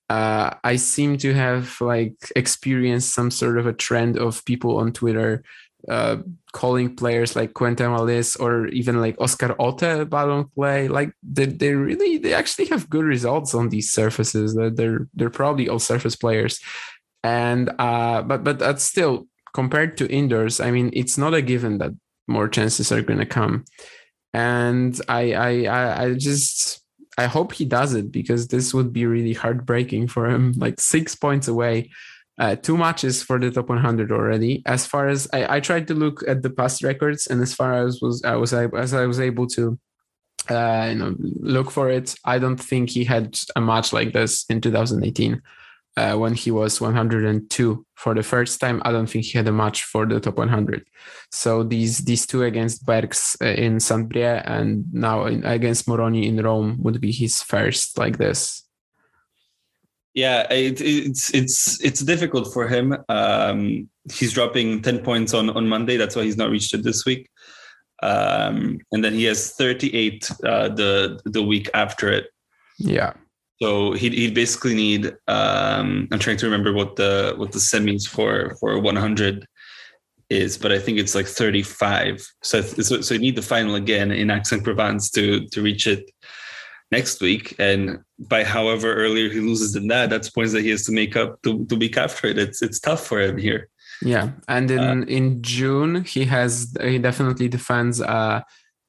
Uh, I seem to have like experienced some sort of a trend of people on Twitter uh, calling players like Quentin Halys or even like Oscar Otte ballon play, like they, they really they actually have good results on these surfaces. They're, they're probably all surface players, and uh, but but that's still compared to indoors. I mean, it's not a given that more chances are going to come, and I I I just I hope he does it because this would be really heartbreaking for him. Like six points away uh, two matches for the top 100 already. As far as I, I, tried to look at the past records, and as far as was I was as I was able to, uh, you know, look for it, I don't think he had a match like this in 2018 uh, when he was 102 for the first time. I don't think he had a match for the top 100. So these these two against Bergs uh, in Saint-Brieuc and now in, against Moroni in Rome would be his first like this. Yeah, it, it's it's it's difficult for him. Um, he's dropping ten points on on Monday. That's why he's not reached it this week. Um, and then he has 38 uh, the the week after it. Yeah. So he'd, he'd basically need. Um, I'm trying to remember what the what the semis for for 100 is, but I think it's like 35. So so, so you need the final again in Aix-en-Provence to to reach it next week. And by however earlier he loses than that, that's points that he has to make up to, to be it. It's it's tough for him here. Yeah, and in uh, in June he has he definitely defends a,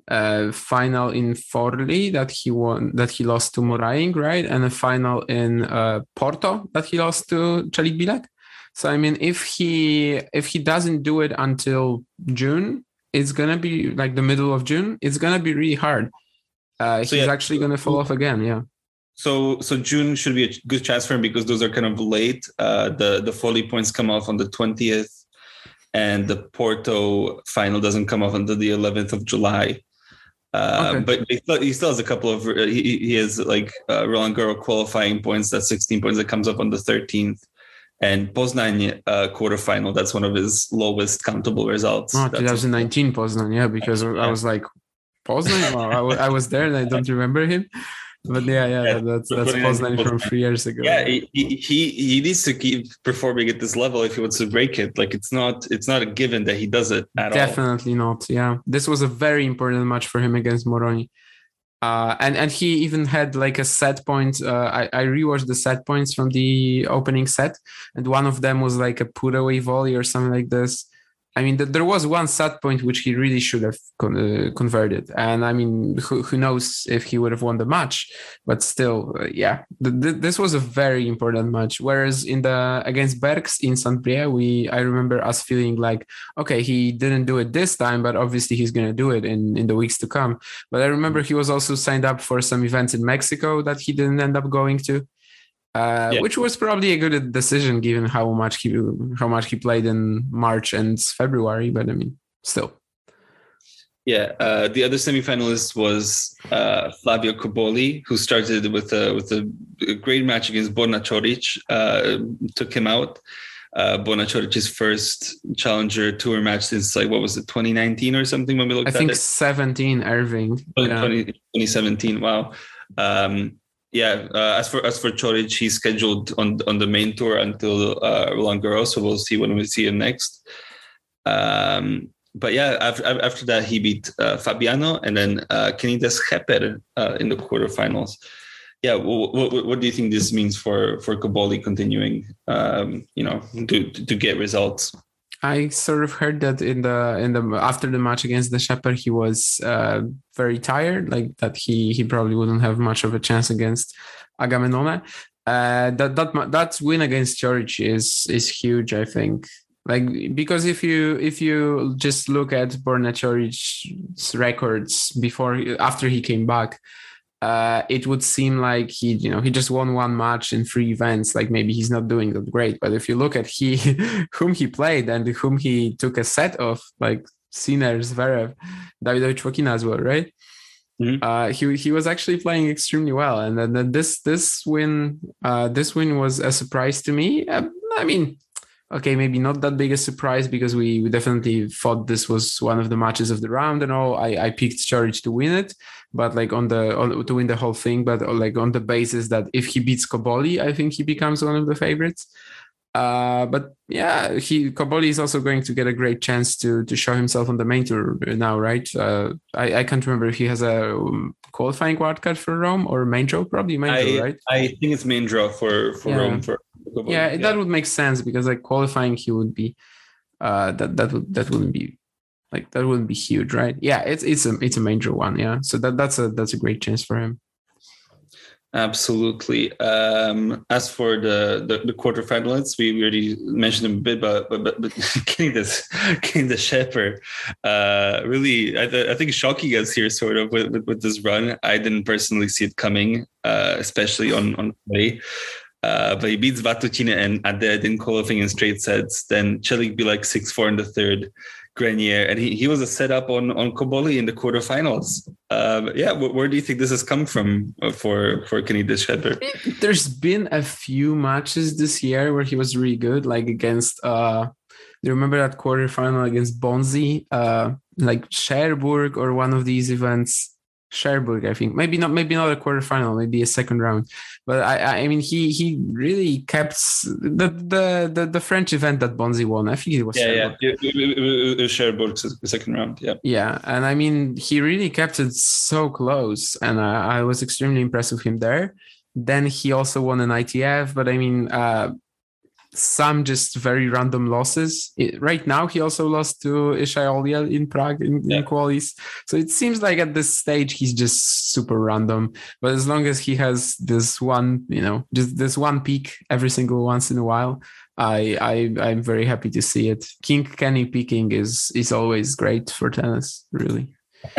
a final in Forli that he won that he lost to Moraing, right, and a final in uh, Porto that he lost to Celikbilek. So I mean, if he if he doesn't do it until June, it's gonna be like the middle of June. It's gonna be really hard uh, so he's yeah, actually going to fall off again. Yeah. So so June should be a good chance for him because those are kind of late. Uh, the the Forli points come off on the twentieth, and the Porto final doesn't come off until the eleventh of July. Uh, okay. But he still, he still, has a couple of he, he has like uh, Roland Garros qualifying points. That's 16 points that comes up on the 13th, and Poznan uh, quarterfinal. That's one of his lowest countable results. Oh, 2019 Poznan, yeah, because yeah. I was like Poznan. I, I was there and I don't remember him. But yeah, yeah, yeah that's that's Poznan from three years ago. Yeah, he, he he needs to keep performing at this level if he wants to break it. Like it's not it's not a given that he does it at Definitely all. Definitely not. Yeah, this was a very important match for him against Moroni. Uh, and and he even had like a set point. Uh, I I rewatched the set points from the opening set, and one of them was like a put away volley or something like this. I mean, there was one set point which he really should have con- uh, converted, and I mean, who, who knows if he would have won the match? But still, uh, yeah, this was a very important match. Whereas in the against Bergs in St. Brieuc, we I remember us feeling like, okay, he didn't do it this time, but obviously he's gonna do it in in the weeks to come. But I remember he was also signed up for some events in Mexico that he didn't end up going to uh, yeah. which was probably a good decision given how much he how much he played in March and February. But I mean, still. Yeah, uh, the other semifinalist was uh, Flavio Cobolli, who started with a with a great match against Borna Coric, uh, took him out. Uh, Borna Coric's first challenger tour match since like what was it 2019 or something when we looked at it, I think 17 Irving 20, yeah. 2017 wow um, yeah, uh, as for as for Coric, he's scheduled on on the main tour until uh, Roland Garros, so we'll see when we see him next. Um, but yeah, after, after that, he beat uh, Fabbiano and then uh, Kenny Schepper uh, in the quarterfinals. Yeah, what, what, what, do you think this means for for Cobolli continuing, um, you know, to to get results? I sort of heard that in the in the after the match against de Schepper, he was uh, very tired, like that he he probably wouldn't have much of a chance against Agamenone. Uh, that that that win against Coric is is huge, I think. Like because if you if you just look at Borna Coric's records before after he came back, uh, it would seem like he, you know, he just won one match in three events. Like maybe he's not doing that great. But if you look at he, whom he played and whom he took a set of, like Sinner, Zverev, Davidovich Fokina as well, right? Mm-hmm. Uh, he he was actually playing extremely well, and then, then this this win uh, this win was a surprise to me. Uh, I mean, okay, maybe not that big a surprise because we, we definitely thought this was one of the matches of the round and all. I, I picked Coric to win it, but like on the on, to win the whole thing, but like on the basis that if he beats Cobolli, I think he becomes one of the favorites. Uh, but yeah, he Cobolli is also going to get a great chance to to show himself on the main tour now, right? Uh, I, I can't remember if he has a um, qualifying wildcard for Rome or main draw, probably main draw, right? I think it's main draw for for yeah. Rome for yeah, yeah, that would make sense because like qualifying he would be uh that that would that wouldn't be like that wouldn't be huge right? Yeah it's it's a it's a major one yeah. So that that's a that's a great chance for him. Absolutely. Um as for the the, the quarterfinalists we already mentioned them a bit but but but, but getting this getting de Schepper uh really I, th- I think shocking us here sort of with, with, with this run. I didn't personally see it coming uh especially on on play uh, but he beats Vatutina and Aded in qualifying in straight sets. Then Celikbilek 6 4 in the third. Grenier, and he, he was a setup on on Cobolli in the quarterfinals. Uh, yeah, where, where, do you think this has come from uh, for for Kenny de Schepper? There's been a few matches this year where he was really good, like against. Uh, do you remember that quarterfinal against Bonzi, uh, like Cherbourg or one of these events? Cherbourg, I think. Maybe not. Maybe not a quarterfinal. Maybe a second round. But I, I mean, he he really kept the the the, the French event that Bonzi won. I think it was. Yeah, Cherbourg. yeah. It, it, Cherbourg, second round. Yeah. Yeah, and I mean, he really kept it so close, and I, I was extremely impressed with him there. Then he also won an ITF, but I mean, uh, some just very random losses. It, right now, he also lost to Yshai Oliel in Prague in, yeah. in qualies. So it seems like at this stage he's just super random. But as long as he has this one, you know, just this one peak every single once in a while, I I I'm very happy to see it. King Kenny peaking is is always great for tennis, really.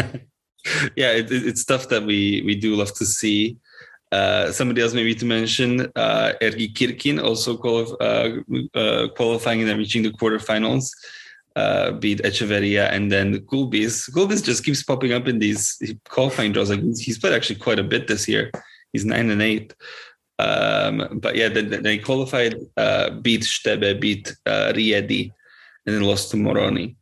yeah, it, it's stuff that we we do love to see. Uh, somebody else maybe to mention, uh, Ergi Kirkin also uh, uh, qualifying and reaching the quarterfinals. Uh, beat Echeverria and then Gulbis. Gulbis just keeps popping up in these qualifying draws. Like he's played actually quite a bit this year. He's nine and eight. Um, but yeah, they qualified, uh, beat Stebe, beat Riedi, and then lost to Moroni.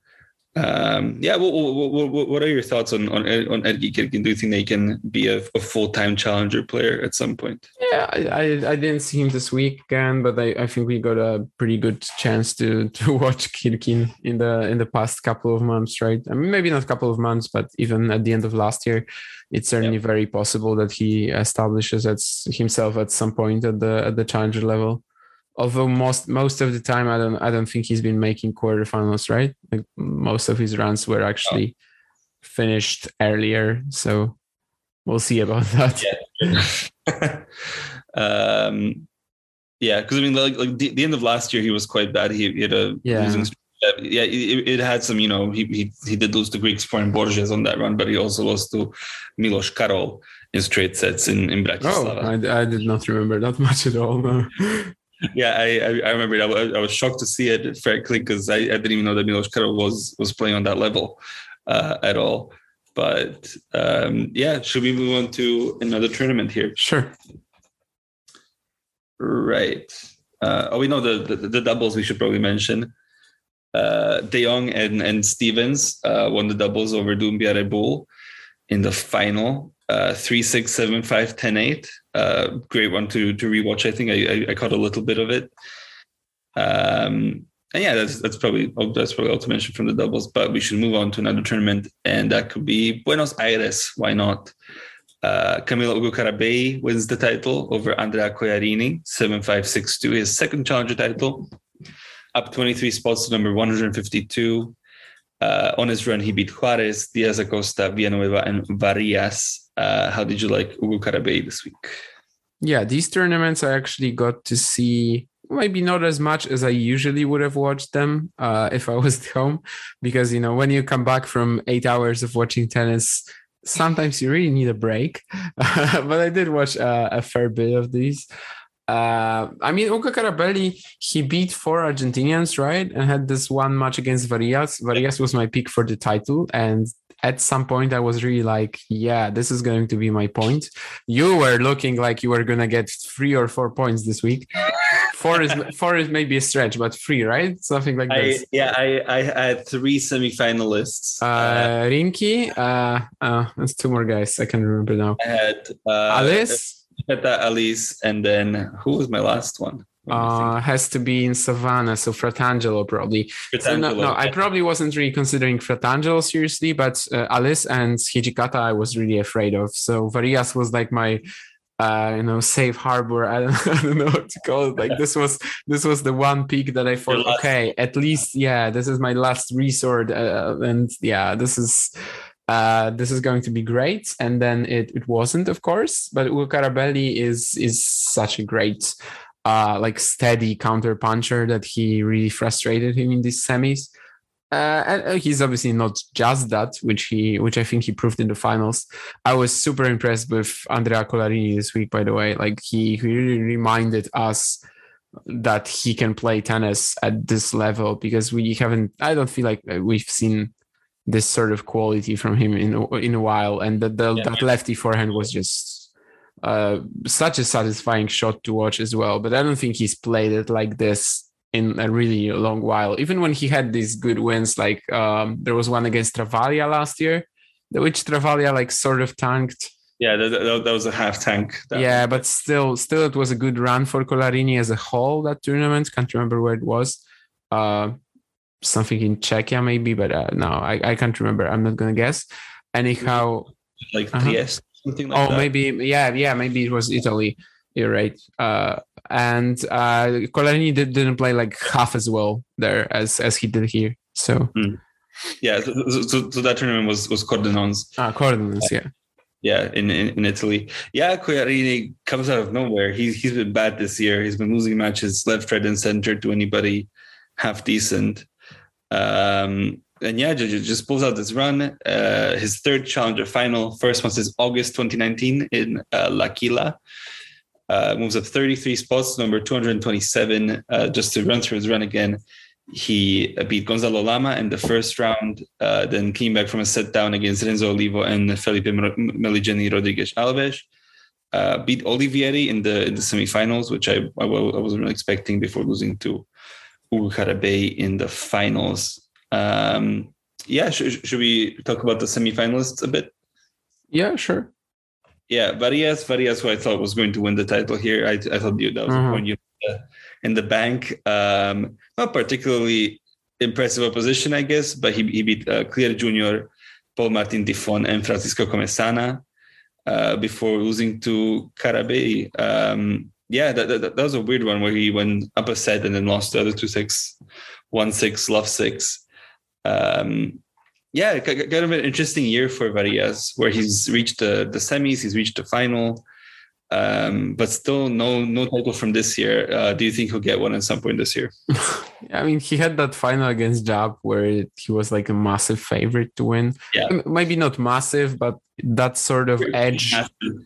Um, yeah, what, what, what, are your thoughts on on, on Ergi Kirkin? Do you think they can be a, a full time challenger player at some point? Yeah, I, I didn't see him this week again, but I, I think we got a pretty good chance to to watch Kirkin in the in the past couple of months, right? I mean, maybe not a couple of months, but even at the end of last year, it's certainly yeah. very possible that he establishes himself at some point at the at the challenger level although most most of the time I don't I don't think he's been making quarterfinals, right? Like most of his runs were actually oh. finished earlier, so we'll see about that. Yeah, um, yeah, because I mean, like, like the, the, end of last year, he was quite bad. He, he had a yeah. Losing, yeah, it, it, had some, you know, he, he he did lose to Greek Sport Borges on that run, but he also lost to Milos Karol in straight sets in, in Bratislava. Oh, I, I did not remember that much at all. No yeah, I, I remember it. I, I was shocked to see it, frankly, because I, I didn't even know that Milos Karol was was playing on that level uh, at all. But um, yeah, should we move on to another tournament here? Sure. Right. Uh, oh, we know the, the, the doubles. We should probably mention. Uh, De Jong and and Stevens uh, won the doubles over Doumbia Reboul in the final uh, three six seven five ten eight. Uh, great one to to rewatch. I think I, I, I caught a little bit of it. Um, and yeah, that's that's probably that's probably all to mention from the doubles. But we should move on to another tournament, and that could be Buenos Aires. Why not? Uh, Camilo Ugo wins the title over Andrea Collarini, 7-5-6-2, his second challenger title, up 23 spots to number 152. Uh, on his run, he beat Juarez, Diaz Acosta, Villanueva, and Varillas. Uh, how did you like Ugo Carabelli this week? Yeah, these tournaments I actually got to see maybe not as much as I usually would have watched them uh, if I was at home, because you know when you come back from eight hours of watching tennis, sometimes you really need a break. but I did watch uh, a fair bit of these. Uh, I mean, Ugo Carabelli, he beat four Argentinians, right? And had this one match against Varillas. Varillas was my pick for the title. And at some point, I was really like, yeah, this is going to be my point. You were looking like you were going to get three or four points this week. Four is four is maybe a stretch, but three, right? Something like I, this. Yeah, I, I had three semifinalists. Uh, uh Rinky, uh, uh, there's two more guys. I can remember now. I had uh, Halys. Halys, and then who was my last one? Uh, has to be in Savannah, so Fratangelo probably. Fratangelo. So no, no, I probably wasn't really considering Fratangelo seriously, but uh, Halys and Hijikata I was really afraid of. So Varillas was like my, uh, you know, safe harbor. I don't, I don't know what to call it. Like this was this was the one peak that I thought, okay, at least yeah, this is my last resort, uh, and yeah, this is uh, this is going to be great. And then it, it wasn't, of course. But Ugo Carabelli is is such a great, uh, like steady counter puncher that he really frustrated him in these semis. Uh, and uh, he's obviously not just that, which he, which I think he proved in the finals. I was super impressed with Andrea Collarini this week, by the way. Like he, he really reminded us that he can play tennis at this level because we haven't. I don't feel like we've seen this sort of quality from him in in a while, and that the, yeah, that lefty forehand was just uh, such a satisfying shot to watch as well. But I don't think he's played it like this in a really long while. Even when he had these good wins, like um, there was one against Travaglia last year, which Travaglia like sort of tanked. Yeah, that, that, was a half tank. Yeah, but still, still, it was a good run for Collarini as a whole. That tournament, can't remember where it was. Uh, something in Czechia maybe, but uh, no, I, I can't remember. I'm not gonna guess. Anyhow, like uh-huh. Trieste, something like oh, that. maybe yeah, yeah, maybe it was Italy. You're right. Uh, and uh, Collarini did, didn't play like half as well there as as he did here. So mm. yeah, so, so, so, that tournament was was Cordenons. Ah, Cordenons, yeah. Yeah, in, in, in Italy. Yeah, Collarini comes out of nowhere. He's he's been bad this year. He's been losing matches left, right, and center to anybody half decent. Um, and yeah, just, just pulls out this run. Uh, his third challenger final. First one is August 2019 in uh, L'Aquila. Uh, moves up 33 spots, number 227. Uh, just to run through his run again, he beat Gonzalo Lama in the first round, uh, then came back from a set down against Renzo Olivo and Felipe Meligeni Rodriguez Alves. Uh, beat Olivieri in the in the semifinals, which I, I, I wasn't really expecting before losing to Ugo in the finals. Um, yeah, sh- should we talk about the semifinalists a bit? Yeah, sure. Yeah, Varillas, Varillas, who I thought was going to win the title here. I, I thought you that was mm-hmm. a point you in the bank. Um, not particularly impressive opposition, I guess, but he, he beat uh, Clear Jr., Paul Martin Tifon, and Francisco Comesaña uh, before losing to Carabelli. Um, yeah, that, that, that, was a weird one where he went up a set and then lost the other two six, one six, love six. Um, yeah, kind of an interesting year for Varillas, where he's reached the, the semis, he's reached the final, um, but still no no title from this year. Uh, do you think he'll get one at some point this year? I mean, he had that final against Jab where he was like a massive favorite to win. Yeah, maybe not massive, but that sort of edge.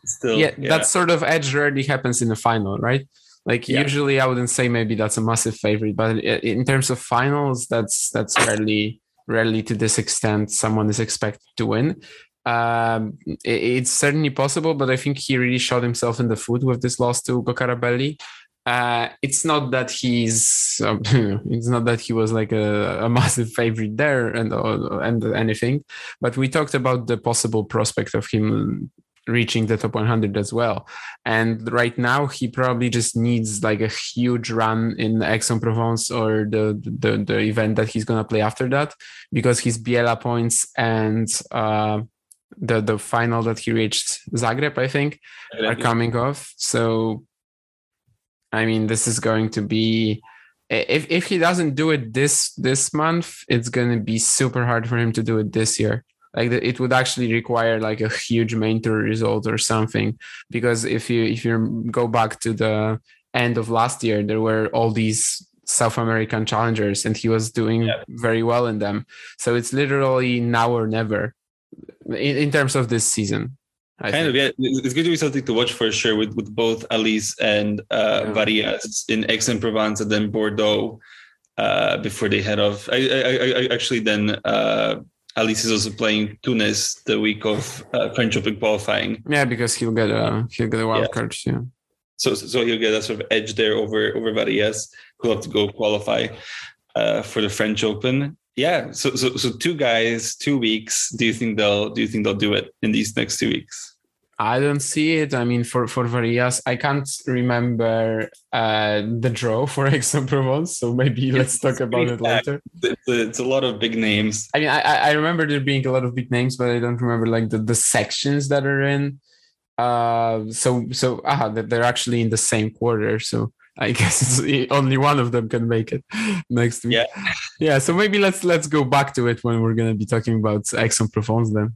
Still, yeah, yeah, that sort of edge rarely happens in the final, right? Like yeah. usually, I wouldn't say maybe that's a massive favorite, but in terms of finals, that's that's rarely rarely to this extent someone is expected to win. Um, it, it's certainly possible, but I think he really shot himself in the foot with this loss to Ugo Carabelli. Uh, it's not that he's um, it's not that he was like a, a massive favorite there and uh, and anything but we talked about the possible prospect of him reaching the top 100 as well. And right now, he probably just needs like a huge run in the Aix-en-Provence or the, the, the event that he's gonna play after that, because his Biella points and uh, the the final that he reached Zagreb, I think, are coming off. So, I mean, this is going to be. If, if he doesn't do it this this month, it's gonna be super hard for him to do it this year like the, it would actually require like a huge main tour result or something because if you if you go back to the end of last year there were all these south american challengers and he was doing yeah. very well in them so it's literally now or never in, in terms of this season I kind think. of yeah it's going to be something to watch for sure with with both halys and uh yeah. varillas in aix-en-provence and then bordeaux uh, before they head off I, I, I actually then uh, Halys is also playing Tunis the week of uh, French Open qualifying. Yeah, because he'll get a he'll get a wild yeah. card. Yeah. So so he'll get a sort of edge there over over Varillas, who'll have to go qualify uh, for the French Open. Yeah. So so so two guys, two weeks. Do you think they'll do you think they'll do it in these next two weeks? I don't see it. I mean, for for Varillas, I can't remember uh, the draw for Aix-en-Provence, so maybe let's talk about it later. It's a, it's a, lot of big names. I mean, I I remember there being a lot of big names, but I don't remember like the, the sections that are in. Uh, so so ah, they're actually in the same quarter. So I guess it's only one of them can make it next week. Yeah, yeah. So maybe let's let's go back to it when we're gonna be talking about Aix-en-Provence then.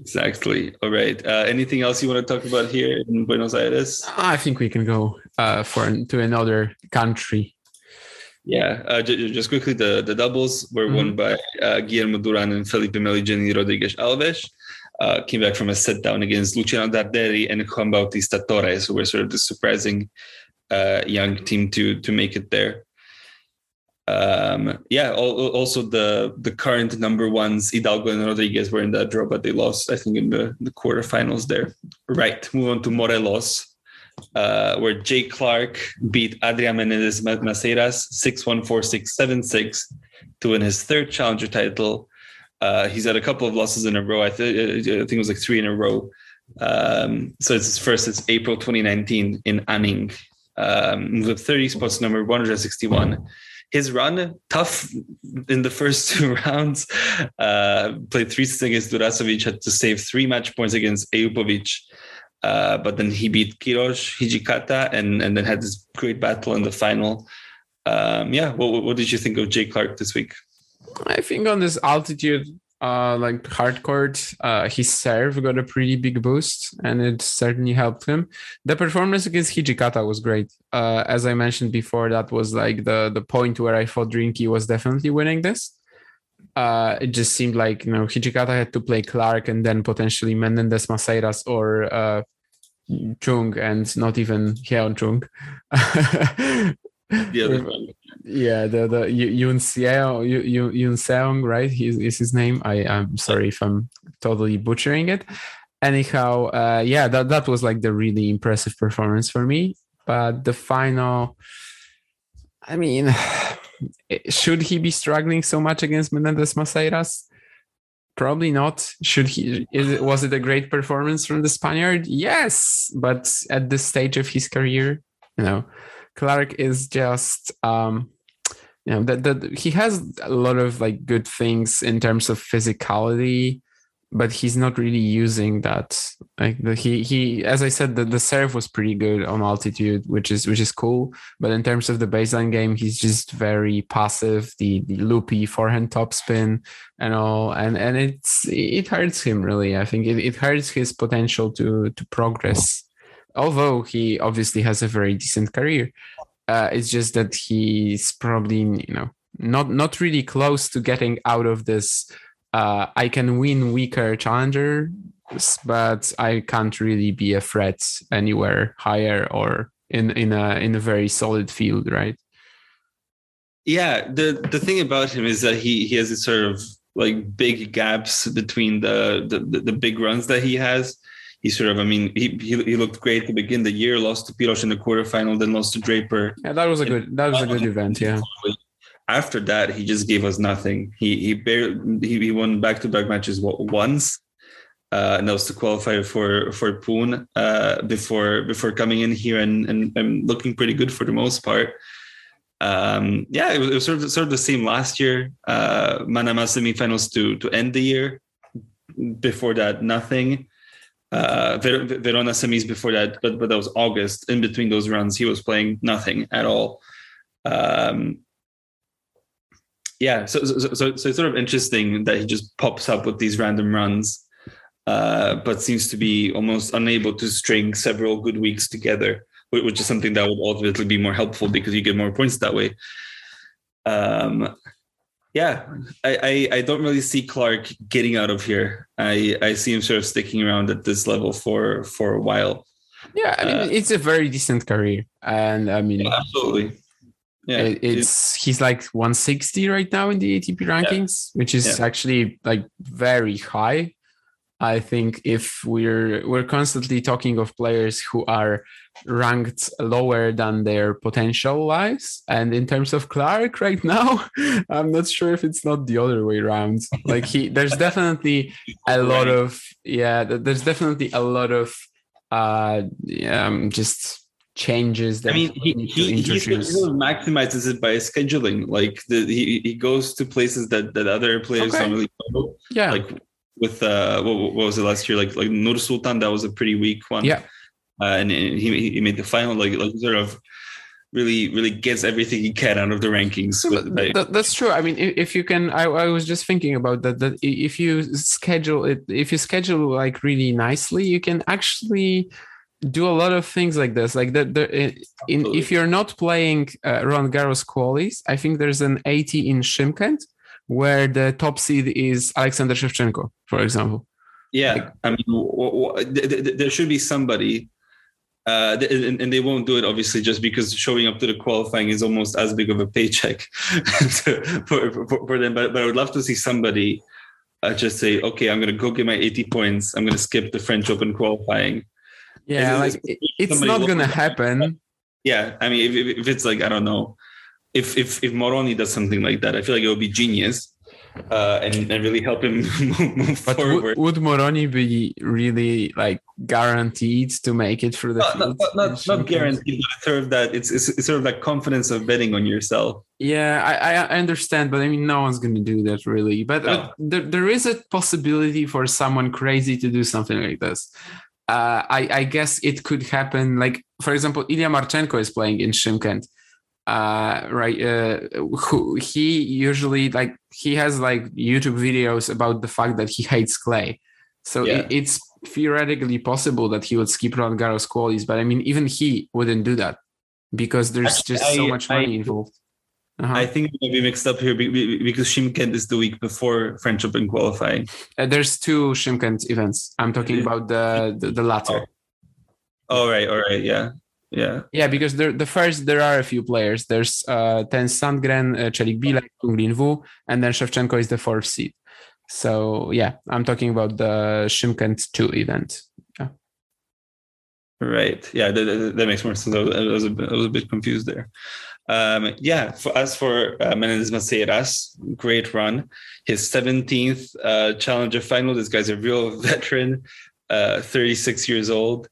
Exactly. All right. Uh, anything else you want to talk about here in Buenos Aires? I think we can go uh, for to another country. Yeah. Uh, just quickly, the the doubles were mm-hmm. won by uh, Guillermo Duran and Felipe Meligeni Rodriguez Alves. Uh, came back from a set down against Luciano Darderi and Juan Bautista Torres, who were sort of the surprising uh, young team to to make it there. Um, yeah, also the the current number ones, Hidalgo and Rodriguez, were in that draw, but they lost, I think, in the, the quarterfinals there. Right, move on to Morelos, uh, where Jay Clarke beat Adrian Menendez Maceiras 6 1 4 6 7 6 to win his third challenger title. Uh, he's had a couple of losses in a row. I, th- I think it was like three in a row. Um, so it's his first since April 2019 in Anning. Um, with 30 spots, number 161 his run tough in the first two rounds. Uh, played three sets against Durasovic, had to save three match points against Ejupovic. Uh, but then he beat Quiros, Hijikata, and and then had this great battle in the final. Um, yeah, what, what did you think of Jay Clarke this week? I think on this altitude, uh, like hardcourt, uh, his serve got a pretty big boost, and it certainly helped him. The performance against Hijikata was great. Uh, as I mentioned before, that was like the the point where I thought Rinky was definitely winning this. uh, it just seemed like you know Hijikata had to play Clarke and then potentially Menendez Maceiras or uh, Chung and not even Hyeon Chung. the other one. Yeah, the the Yoon Seong, Yoon Seong, right? He is his name. I I'm sorry if I'm totally butchering it. Anyhow, uh, yeah, that that was like the really impressive performance for me. But the final, I mean, should he be struggling so much against Menendez Maceiras? Probably not. Should he? Is it, was it a great performance from the Spaniard? Yes, but at this stage of his career, you know, Clarke is just um, you know that that he has a lot of like good things in terms of physicality but he's not really using that. Like the, he he as i said the, the serve was pretty good on altitude which is which is cool but in terms of the baseline game he's just very passive the, the loopy forehand topspin and all and and it's it hurts him really i think. It, it hurts his potential to to progress although he obviously has a very decent career uh, it's just that he's probably you know not not really close to getting out of this uh, I can win weaker challengers, but I can't really be a threat anywhere higher or in in a in a very solid field, right? Yeah, the the thing about him is that he he has this sort of like big gaps between the the, the big runs that he has. He sort of, I mean, he, he, he looked great to begin the year. Lost to Piros in the quarterfinal, then lost to Draper. Yeah, that was a good that was a good event. Yeah, after that, he just gave us nothing. He he barely he, he won back to back matches once, uh, and that was to qualify for for Pune uh, before before coming in here and, and, and looking pretty good for the most part. Um, yeah, it was, it was, sort of sort of the same last year. Uh, Manama semifinals to to end the year. Before that, nothing. Uh, Ver- Verona semis before that, but but that was August. In between those runs, he was playing nothing at all. Um, yeah, so, so so so it's sort of interesting that he just pops up with these random runs, uh, but seems to be almost unable to string several good weeks together, which is something that would ultimately be more helpful because you get more points that way. Um, yeah, I, I, I don't really see Clarke getting out of here. I I see him sort of sticking around at this level for for a while. Yeah, I mean uh, it's a very decent career, and I mean yeah, absolutely yeah, it's he's like 160 right now in the ATP rankings, yeah. which is yeah. actually like very high. I think if we're we're constantly talking of players who are ranked lower than their potential lies, and in terms of Clarke right now, I'm not sure if it's not the other way around. Like he, there's definitely a lot of yeah, there's definitely a lot of uh, um, just changes that I mean, he, he, he, maximizes it by scheduling. Like the, he, he goes to places that, that other players okay. don't really go. Yeah. Like with, uh, what, what, was it last year? Like, like Nur Sultan, that was a pretty weak one. Yeah. Uh, and he, he made the final, like, like sort of really, really gets everything he can out of the rankings. that, that's true. I mean, if you can, I, I was just thinking about that, that if you schedule it, if you schedule like really nicely, you can actually, do a lot of things like this. Like that, in, if you're not playing uh, Roland Garros qualies, I think there's an 80 in Shymkent where the top seed is Alexander Shevchenko, for example. Yeah, like, I mean, w- w- there should be somebody, uh, and, and, they won't do it obviously just because showing up to the qualifying is almost as big of a paycheck to, for, for, for, them. But, but I would love to see somebody uh, just say, okay, I'm going to go get my 80 points. I'm going to skip the French Open qualifying yeah, like it's not gonna happen. Yeah, I mean, if, if it's like I don't know, if if if Moroni does something like that, I feel like it would be genius. Uh, and, and really help him move but forward. Would, would Moroni be really like guaranteed to make it through the no, field? Not, not, not guaranteed, but sort of that it's, it's, it's, sort of that confidence of betting on yourself. Yeah, I, I understand, but I mean, no one's going to do that really. But uh, there, there is a possibility for someone crazy to do something like this uh, I, I, guess it could happen. Like, for example, Ilya Marchenko is playing in Shymkent. Uh, right. Uh, who he usually like he has like YouTube videos about the fact that he hates clay. So yeah. it, it's theoretically possible that he would skip Roland Garros qualies, but I mean, even he wouldn't do that because there's just I, so much money I, involved. Uh-huh. I think we be mixed up here because Shymkent is the week before French Open qualifying. Uh, there's two Shymkent events. I'm talking about the the, the latter. Oh. All right, all right, yeah. Yeah. Yeah, because there, the first there are a few players. There's uh Tennys Sandgren, uh, Celikbilek, Wu, and then Shevchenko is the fourth seed. So yeah, I'm talking about the Shymkent 2 event. Yeah. Right. Yeah, that, that, makes more sense. I was, a bit, I was a bit confused there. Um, yeah, for, as for uh, Menendez Maceiras, great run. His 17th uh, Challenger final. This guy's a real veteran, uh, 36 years old.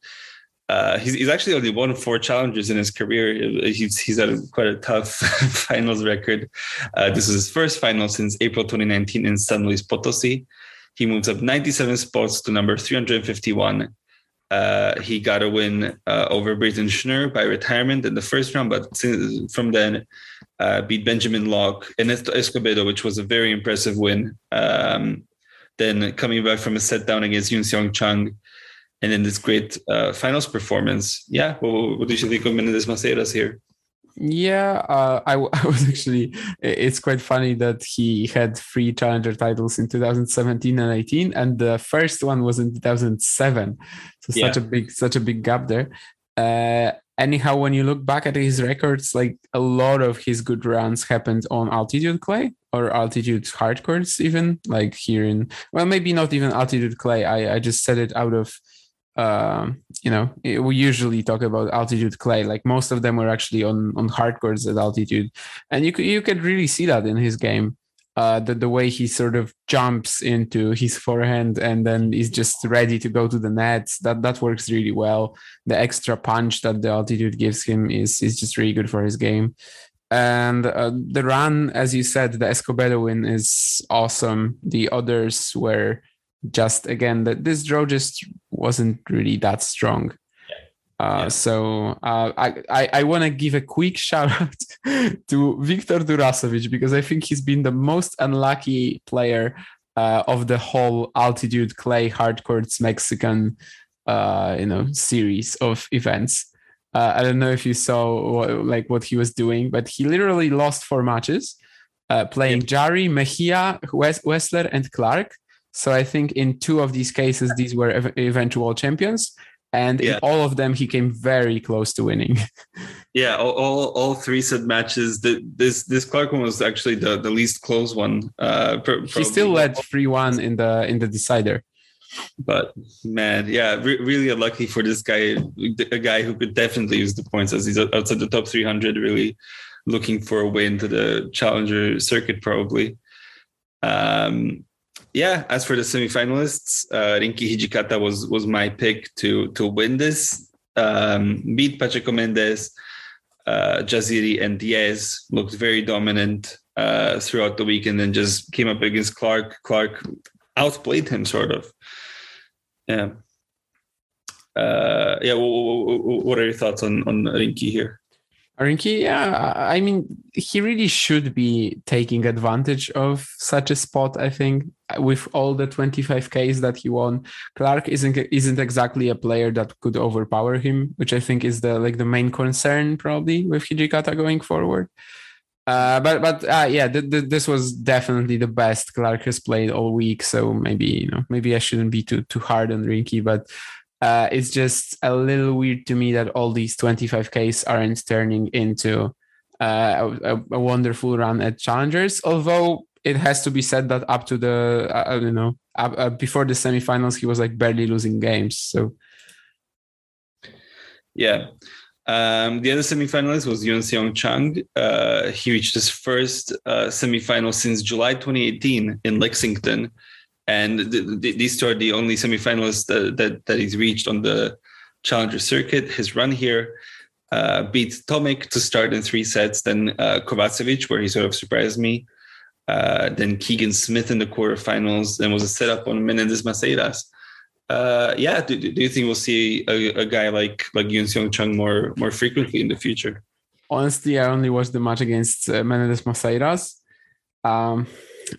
Uh, he's, he's actually only won four challengers in his career. He's he's had quite a tough finals record. Uh, this is his first final since April 2019 in San Luis Potosi. He moves up 97 spots to number 351. Uh, he got a win uh, over Brayden Schnur by retirement in the first round, but since, from then uh, beat Benjamin Lock and Escobedo, which was a very impressive win. Um, then coming back from a set down against Yun Seong Chung and then this great uh, finals performance. Yeah, what, what did you think of Menendez Maceiras here? Yeah, uh, I, I was actually. It's quite funny that he had three challenger titles in 2017 and 18, and the first one was in 2007. So yeah. such a big, such a big gap there. Uh, anyhow, when you look back at his records, like a lot of his good runs happened on altitude clay or altitude hard courts, even like here in. Well, maybe not even altitude clay. I I just said it out of um, you know, we usually talk about altitude clay. Like most of them were actually on on hard courts at altitude, and you could you could really see that in his game. Uh, the the way he sort of jumps into his forehand and then is just ready to go to the net. That that works really well. The extra punch that the altitude gives him is is just really good for his game. And uh, the run, as you said, the Escobedo win is awesome. The others were just again that this draw just wasn't really that strong. Uh, yeah. So uh, I I, I want to give a quick shout out to Viktor Durasovic because I think he's been the most unlucky player uh, of the whole altitude clay hard courts Mexican uh, you know series of events. Uh, I don't know if you saw what, like what he was doing, but he literally lost four matches uh, playing yep. Jarry, Mejia, Wessler, and Clarke so I think in two of these cases, these were ev- eventual champions. And yeah. in all of them, he came very close to winning. yeah, all, all, all three set matches. The, this this Clarke one was actually the, the least close one. Uh, pr- he still led three one in the in the decider. But man, yeah, re- really unlucky for this guy, a guy who could definitely use the points as he's outside the top 300, really looking for a way into the challenger circuit, probably. Um, yeah, as for the semifinalists, uh, Rinky Hijikata was was my pick to to win this. Um, beat Pacheco Mendez, uh, Jaziri, and Diaz looked very dominant uh, throughout the week, and just came up against Clarke. Clarke outplayed him, sort of. Yeah. Uh, yeah. What are your thoughts on on Rinky here? Rinky, yeah, I mean, he really should be taking advantage of such a spot. I think with all the 25ks that he won, Clarke isn't isn't exactly a player that could overpower him, which I think is the like the main concern probably with Hijikata going forward. Uh, but but uh, yeah, th- th- this was definitely the best Clarke has played all week. So maybe you know maybe I shouldn't be too too hard on Rinky, but uh, it's just a little weird to me that all these 25ks aren't turning into uh, a, a, wonderful run at challengers. Although it has to be said that up to the uh, you know uh, before the semifinals, he was like barely losing games. So yeah. Um, the other semifinalist was Yun Seong Chung. Uh, he reached his first uh, semifinal since July 2018 in Lexington and the, the, these two are the only semifinalists that, that, that he's reached on the challenger circuit. His run here uh, beat Tomic to start in three sets, then uh, Kovacevic, where he sort of surprised me. Uh, then Keegan Smith in the quarterfinals, then was a setup on Menendez Maceiras. Uh, yeah, do, do you think we'll see a, a guy like like Yun Seong Chung more more frequently in the future? Honestly, I only watched the match against uh, Menendez Maceiras. Um,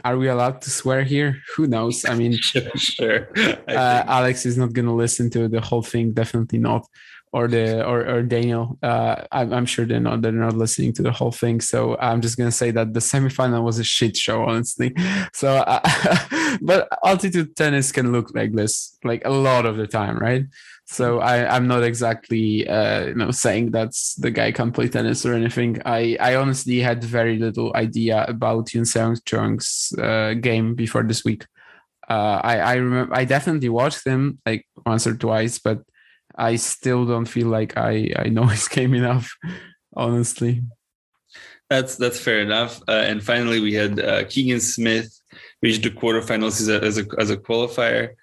are we allowed to swear here? Who knows? I mean, sure. uh, Alex is not going to listen to the whole thing. Definitely not. or the or, or Daniel. Uh, I'm, I'm sure they're not they're not listening to the whole thing. So I'm just gonna say that the semifinal was a shit show, honestly. So, uh, but altitude tennis can look like this like a lot of the time, right? So I, I'm not exactly uh, you know saying that's the guy can't play tennis or anything. I, I honestly had very little idea about Yun Seong Chung's uh, game before this week. Uh, I I remember I definitely watched him like once or twice, but I still don't feel like I I know his game enough, honestly. That's that's fair enough. Uh, and finally, we had uh, Keegan Smith reach the quarterfinals as a as a, as a qualifier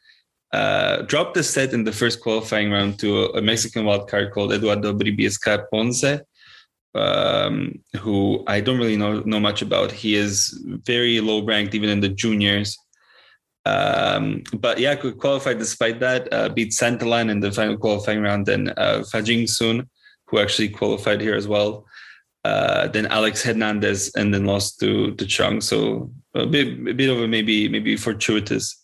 uh, dropped a set in the first qualifying round to a, a Mexican wildcard called Eduardo Bribiesca Ponce, um, who I don't really know know much about. He is very low ranked even in the juniors. Um, but yeah, could qualify despite that. Uh, beat Santalan in the final qualifying round, then uh, Fajing Sun, who actually qualified here as well. Uh, then Alex Hernandez, and then lost to to Chung. So a bit, a bit of a maybe maybe fortuitous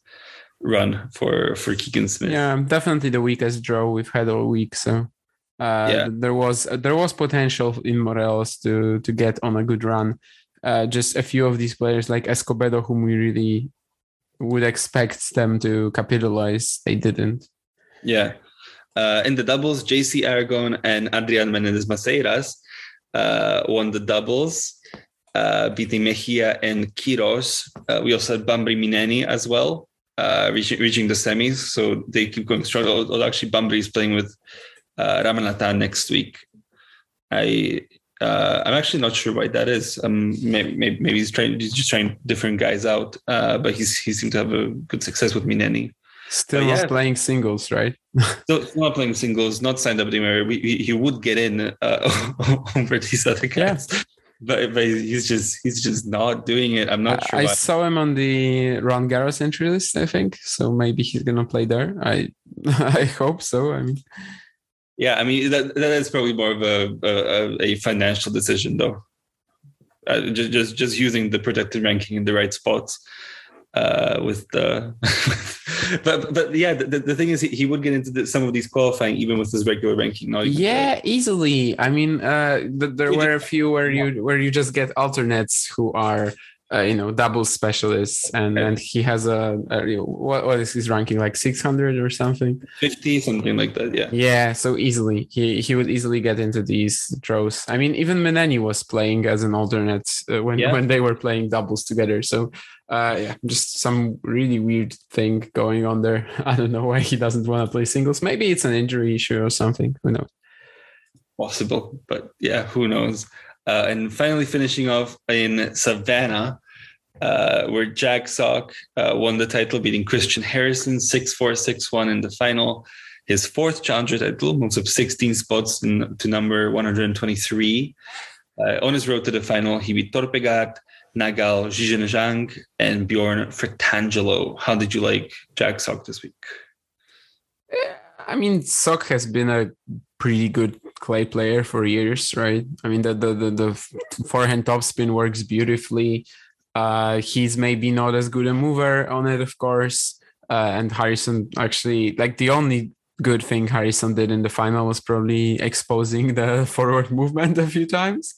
run for for Keegan Smith. Yeah, definitely the weakest draw we've had all week. So uh, yeah. there was there was potential in Morelos to to get on a good run. Uh, just a few of these players like Escobedo, whom we really would expect them to capitalize, they didn't. Yeah. Uh, in the doubles, JC Aragon and Adrian Menendez Maceiras uh, won the doubles, uh, beating Mejia and Quiros. Uh, we also had Bhambri Myneni as well, uh, reaching, reaching the semis. So they keep going strong. Although actually, Bhambri is playing with uh, Ramanathan next week. I uh, I'm actually not sure why that is. Um, maybe, maybe, he's trying he's just trying different guys out. Uh, but he's he seemed to have a good success with Myneni. Still not playing singles, right? still not playing singles, not signed up anywhere. He, he would get in uh, over these other guys. Yeah but, but he's just he's just not doing it. I'm not sure. I why. saw him on the Ron Garros entry list, I think. So maybe he's gonna play there. I I hope so. I mean, yeah, I mean that that is probably more of a a, a financial decision, though. Uh, just just just using the protected ranking in the right spots uh, with the but but yeah the, the thing is he, would get into the, some of these qualifying even with his regular ranking yeah easily. I mean uh, there were a few where you where you just get alternates who are uh, you know double specialists and and he has a, a, what, what is his ranking like 600 or something? 50 something like that yeah. Yeah so easily. He he would easily get into these draws. I mean even Myneni was playing as an alternate uh, when yeah. when they were playing doubles together. So uh yeah just some really weird thing going on there i don't know why he doesn't want to play singles maybe it's an injury issue or something who knows possible but yeah who knows uh, and finally finishing off in Savannah, uh, where Jack Sock uh, won the title, beating Christian Harrison 6 4 6 1 in the final. His fourth challenger title, moves up 16 spots in, to number 123. Uh, on his road to the final, he beat Torpegaard, Nagal, Zhizhen Zhang, and Bjorn Fratangelo. How did you like Jack Sock this week? I mean, Sock has been a pretty good clay player for years, right? I mean, the the the, the forehand topspin works beautifully. Uh, he's maybe not as good a mover on it, of course. Uh, and Harrison actually, like the only good thing Harrison did in the final was probably exposing the forward movement a few times.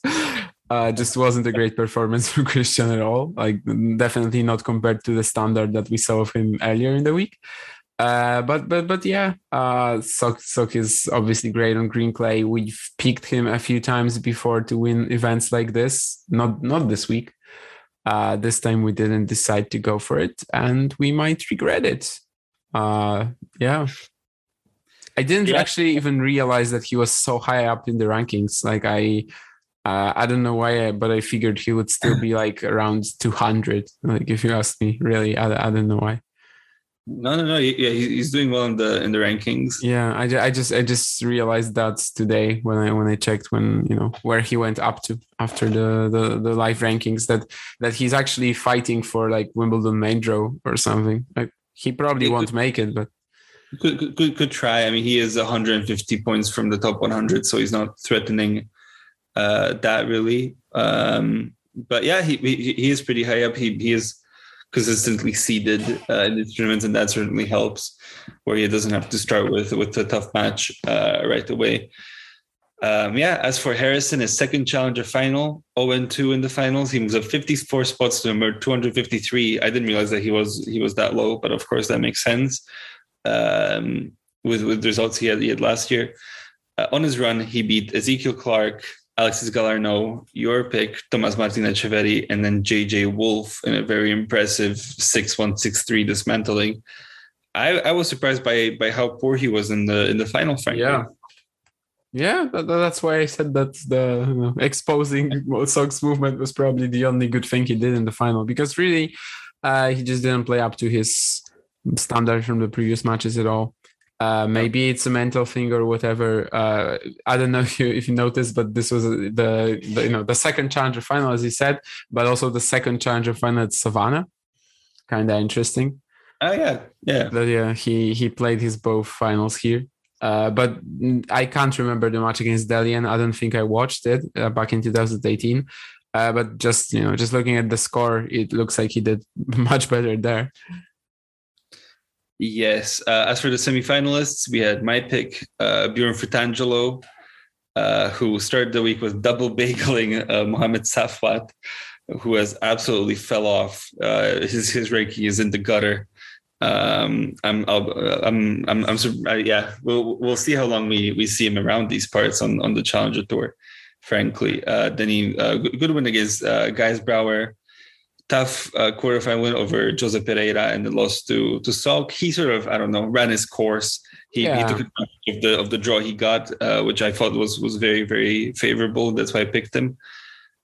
Uh, just wasn't a great performance from Christian at all. Like definitely not compared to the standard that we saw of him earlier in the week. Uh, but but but yeah, uh, Sock Sock is obviously great on green clay. We've picked him a few times before to win events like this. Not not this week. Uh, this time we didn't decide to go for it, and we might regret it. Uh, yeah. I didn't yeah. actually even realize that he was so high up in the rankings. Like I, uh, I don't know why, but I figured he would still be like around 200. Like if you ask me, really, I, I don't know why. No, no, no. Yeah, he's doing well in the in the rankings. Yeah, I, I just I just realized that today when I when I checked when you know where he went up to after the the, the live rankings that that he's actually fighting for like Wimbledon main draw or something. Like he probably won't could, make it, but could, could could try. I mean, he is 150 points from the top 100, so he's not threatening uh, that really. Um, but yeah, he, he he is pretty high up. He he is consistently seeded uh, in the tournaments, and that certainly helps, where he doesn't have to start with with a tough match uh, right away. Um, yeah, as for Harrison, his second challenger final, 0 2 in the finals. He moves up 54 spots to number 253. I didn't realize that he was he was that low, but of course that makes sense um, with with the results he had, he had last year. Uh, on his run, he beat Ezekiel Clark, Alexis Galarneau, your pick, Tomas Martin Etcheverry, and then JJ Wolf in a very impressive 6 1 6 3 dismantling. I, I was surprised by by how poor he was in the in the final, frankly. Yeah. Yeah, that, that's why I said that the you know, exposing Sock's movement was probably the only good thing he did in the final because really uh, he just didn't play up to his standard from the previous matches at all. Uh, maybe it's a mental thing or whatever. Uh, I don't know if you if you noticed, but this was the, the you know the second challenger final, as he said, but also the second challenger final at Savannah. Kind of interesting. Oh yeah, yeah. Yeah, he he played his both finals here. Uh, but I can't remember the match against Dellien. I don't think I watched it uh, back in 2018. Uh, but just you know, just looking at the score, it looks like he did much better there. Yes. Uh, as for the semifinalists, we had my pick, uh, Bjorn Fratangelo, uh, who started the week with double bageling Mohamed Safwat, who has absolutely fell off. his his ranking is in the gutter. Um, I'm, I'll, I'm, I'm, I'm, uh, yeah. We'll, we'll see how long we, we see him around these parts on, on the Challenger Tour. Frankly, uh, then he uh, good win against uh, Geisbrauer, tough uh, quarterfinal win over Jose Pereira, and the loss to to Sock. He sort of, I don't know, ran his course. He, yeah. he took advantage of the of the draw he got, uh, which I thought was was very very favorable. That's why I picked him.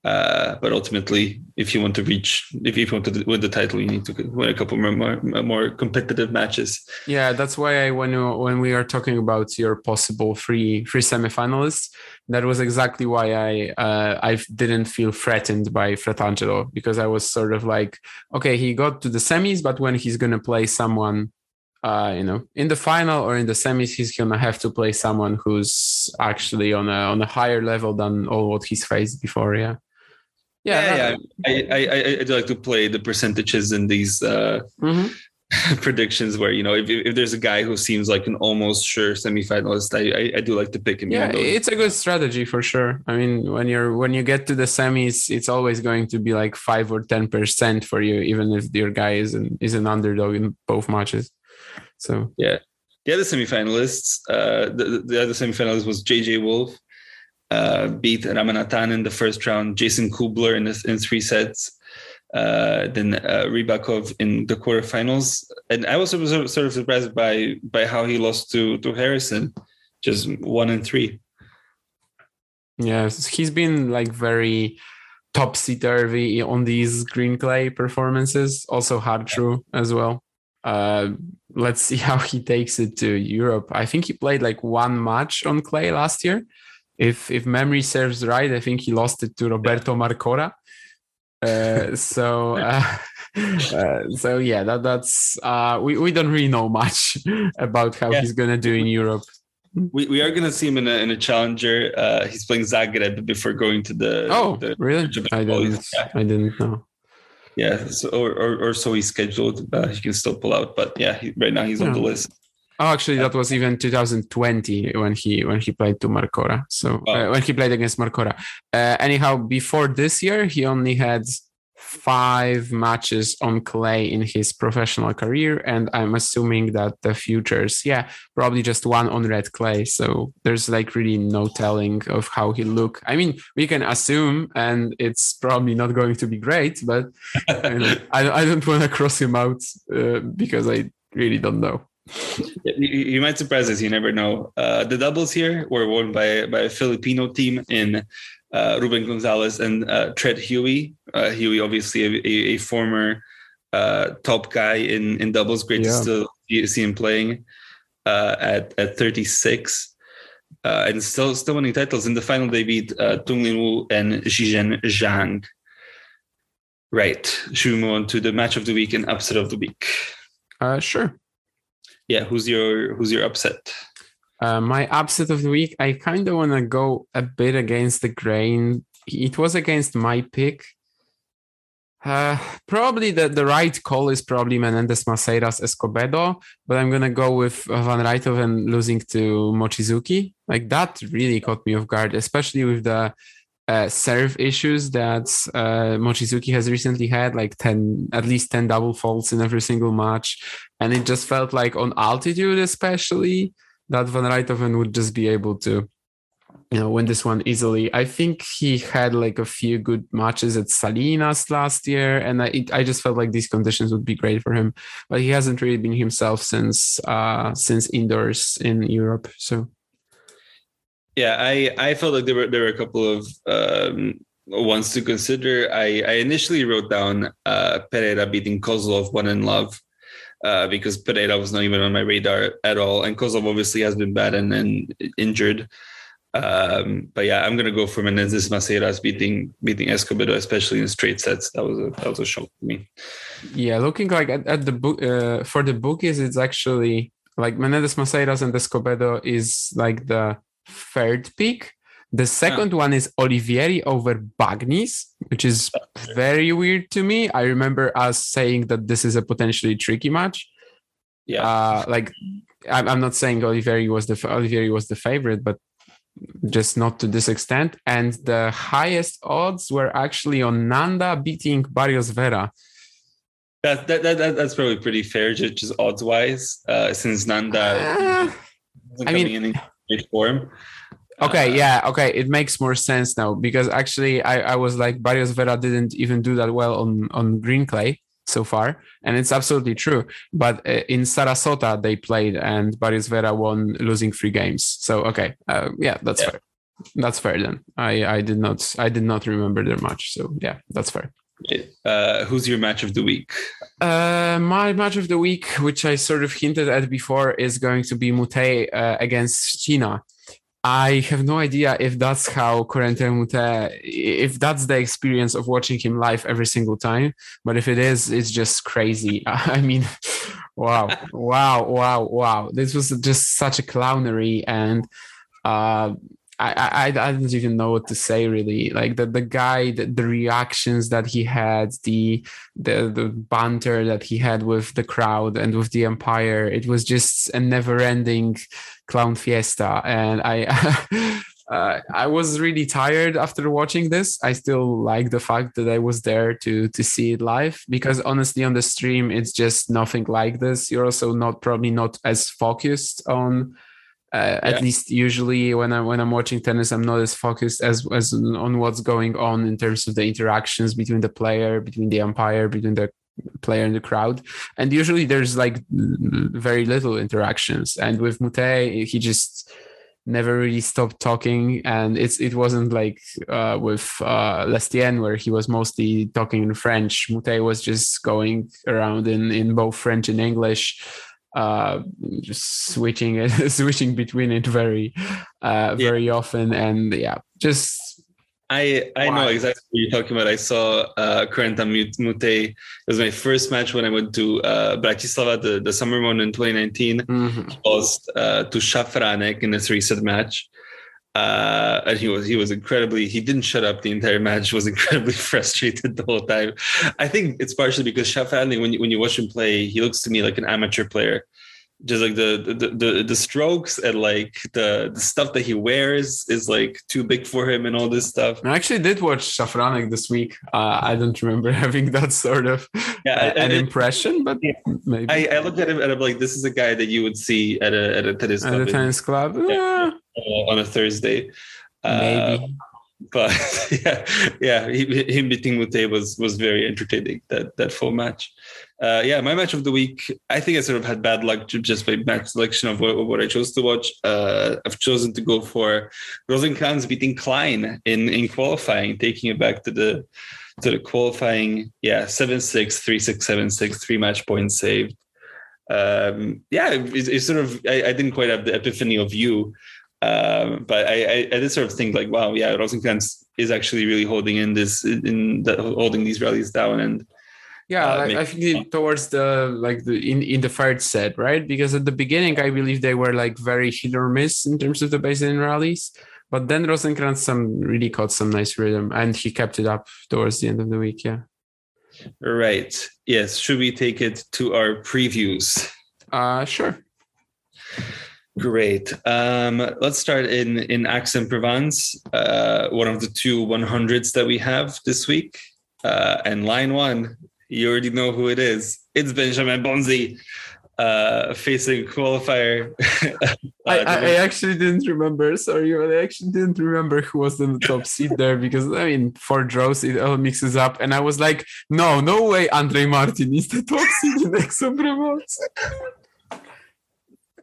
Uh, but ultimately, if you want to reach, if you want to win the title, you need to win a couple more more, more competitive matches. Yeah, that's why I when when we are talking about your possible three three semifinalists, that was exactly why I uh, I didn't feel threatened by Fratangelo because I was sort of like, okay, he got to the semis, but when he's gonna play someone uh, you know, in the final or in the semis, he's gonna have to play someone who's actually on a on a higher level than all what he's faced before. Yeah. Yeah, yeah, yeah. I, I, I, do like to play the percentages in these uh, mm-hmm. predictions where you know if, if there's a guy who seems like an almost sure semifinalist, I, I, I do like to pick him. Yeah, it's a good strategy for sure. I mean, when you're when you get to the semis, it's always going to be like five or ten percent for you, even if your guy is an is an underdog in both matches. So yeah, the other semifinalists, uh, the, the other semifinalist was JJ Wolf uh, beat Ramanathan in the first round, Jason Kubler in, the, in three sets, uh, then uh, Rybakov in the quarterfinals. And I was sort of surprised by by how he lost to to Harrison, just one and three. Yeah, he's been like very topsy turvy on these green clay performances. Also hard true as well. Uh, let's see how he takes it to Europe. I think he played like one match on clay last year if if memory serves right, I think he lost it to Roberto Marcora. Uh, so uh, uh, so yeah, that that's uh, we we don't really know much about how yeah. he's gonna do in Europe. We, we are gonna see him in a in a challenger. Uh, he's playing Zagreb before going to the. Oh, the, really? I didn't. Yeah. I didn't know. Yeah, so, or, or, or so he's scheduled. Uh, he can still pull out, but yeah, he, right now he's yeah. on the list. Oh, actually, that was even 2020 when he when he played to Marcora. So oh. uh, when he played against Marcora. Uh, anyhow, before this year, he only had five matches on clay in his professional career, and I'm assuming that the futures, yeah, probably just one on red clay. So there's like really no telling of how he look. I mean, we can assume, and it's probably not going to be great, but you know, I I don't want to cross him out uh, because I really don't know you, might surprise us. You never know. Uh, the doubles here were won by by a Filipino team in uh, Ruben Gonzalez and uh, Treat Huey. Uh, Huey, obviously, a, a former uh, top guy in in doubles. Great yeah. to still see him playing uh, at at 36. and still still winning titles. In the final, they beat Tung Lin Wu and Zhizhen Zhang. Right. Should we move on to the match of the week and upset of the week? Uh, sure yeah, who's your who's your upset? Uh, my upset of the week, I kind of want to go a bit against the grain. It was against my pick, Uh, probably the, the right call is probably Menendez Maceiras Escobedo, but I'm gonna go with Van Rijthoven losing to Mochizuki. Like that really caught me off guard, especially with the uh, serve issues that uh, Mochizuki has recently had, like 10, at least 10 double faults in every single match. And it just felt like on altitude, especially, that Van Rijthoven would just be able to you know win this one easily. I think he had like a few good matches at Salinas last year, and I it, I just felt like these conditions would be great for him. But he hasn't really been himself since uh since indoors in Europe. So yeah, I I felt like there were there were a couple of um ones to consider. I I initially wrote down uh Pereira beating Kozlov one in love. Uh, because Pereira was not even on my radar at all, and Kozlov obviously has been bad and, and injured. Um, but yeah, I'm gonna go for Menendez Maceiras beating beating Escobedo, especially in straight sets. That was a that was a shock to me. Yeah, looking like at, at the book uh, for the bookies, it's actually like Menendez Maceiras and Escobedo is like the third pick. The second one is Olivieri over Bagnis, which is very weird to me. I remember us saying that this is a potentially tricky match. Yeah, uh, like I'm, I'm not saying Olivieri was the Olivieri was the favorite, but just not to this extent. And the highest odds were actually on Nanda beating Barrios Vera. That, that, that, that's probably pretty fair, just, just odds wise, uh, since Nanda uh, I mean, in great form. Okay, uh, yeah, okay, it makes more sense now because actually I, I was like Barrios Vera didn't even do that well on on green clay so far, and it's absolutely true. But uh, in Sarasota they played, and Barrios Vera won, losing three games. So okay, uh, yeah, that's yeah. fair. That's fair then. I I did not I did not remember their match. So yeah, that's fair. Uh, who's your match of the week? Uh, my match of the week, which I sort of hinted at before, is going to be Moutet uh, against China. I have no idea if that's how Corentin Moutet, if that's the experience of watching him live every single time. But if it is, it's just crazy. I mean, wow, wow, wow, wow. This was just such a clownery. And uh, I, I, I don't even know what to say really. Like the, the guy, the, the reactions that he had, the, the the banter that he had with the crowd and with the empire, it was just a never-ending clown fiesta. And I uh, I was really tired after watching this. I still like the fact that I was there to to see it live because honestly, on the stream, it's just nothing like this. You're also not probably not as focused on uh, yeah. At least usually when I'm when I'm watching tennis, I'm not as focused as as on what's going on in terms of the interactions between the player, between the umpire, between the player and the crowd. And usually there's like very little interactions. And with Moutet, he just never really stopped talking and it's it wasn't like uh, with uh, Lestienne where he was mostly talking in French. Moutet was just going around in in both French and English uh just switching it switching between it very uh very yeah. often and yeah just I I know exactly what you're talking about. I saw uh Moutet. It was my first match when I went to uh Bratislava, the, the summer one in 2019. Mm-hmm. Lost uh, to Shafranek in a three set match. Uh, and he was he was incredibly he didn't shut up. The entire match was incredibly frustrated the whole time. I think it's partially because Shafranek, when you, when you watch him play he looks to me like an amateur player just like the the the, the strokes and like the the stuff that he wears is like too big for him and all this stuff. I actually did watch Shafranek this week. Uh, I don't remember having that sort of yeah, uh, an it, impression, but yeah. maybe I, I, looked at him and I'm like, this is a guy that you would see at a at a tennis at club. a tennis club yeah, uh, on a Thursday. Maybe. Uh, but yeah, yeah, he, him beating Moutet was was very entertaining that that full match. Uh, yeah, my match of the week. I think I sort of had bad luck just by match selection of what, what I chose to watch. Uh, I've chosen to go for Rosenkranz beating Klein in in qualifying, taking it back to the to the qualifying. Yeah, seven six three six seven six three match points saved. Um, yeah, it's it sort of I, I, didn't quite have the epiphany of you um, but I, I, I, did sort of think like, wow, yeah, Rosenkranz is actually really holding in this, in the, holding these rallies down, and yeah, uh, I, I think towards the like the in in the third set, right? Because at the beginning, I believe they were like very hit or miss in terms of the baseline rallies, but then Rosenkranz some really caught some nice rhythm, and he kept it up towards the end of the week. Yeah. Right. Yes. Should we take it to our previews? Uh, sure. Great. Um, let's start in in Aix-en-Provence, uh, one of the two 100s that we have this week. Uh, and line one, you already know who it is. It's Benjamin Bonzi uh, facing qualifier. uh, I, I, actually didn't remember. Sorry, but I actually didn't remember who was in the top seat there because I mean, for draws it all mixes up, and I was like, no, no way, Andrej Martin is the top seat in Aix-en-Provence.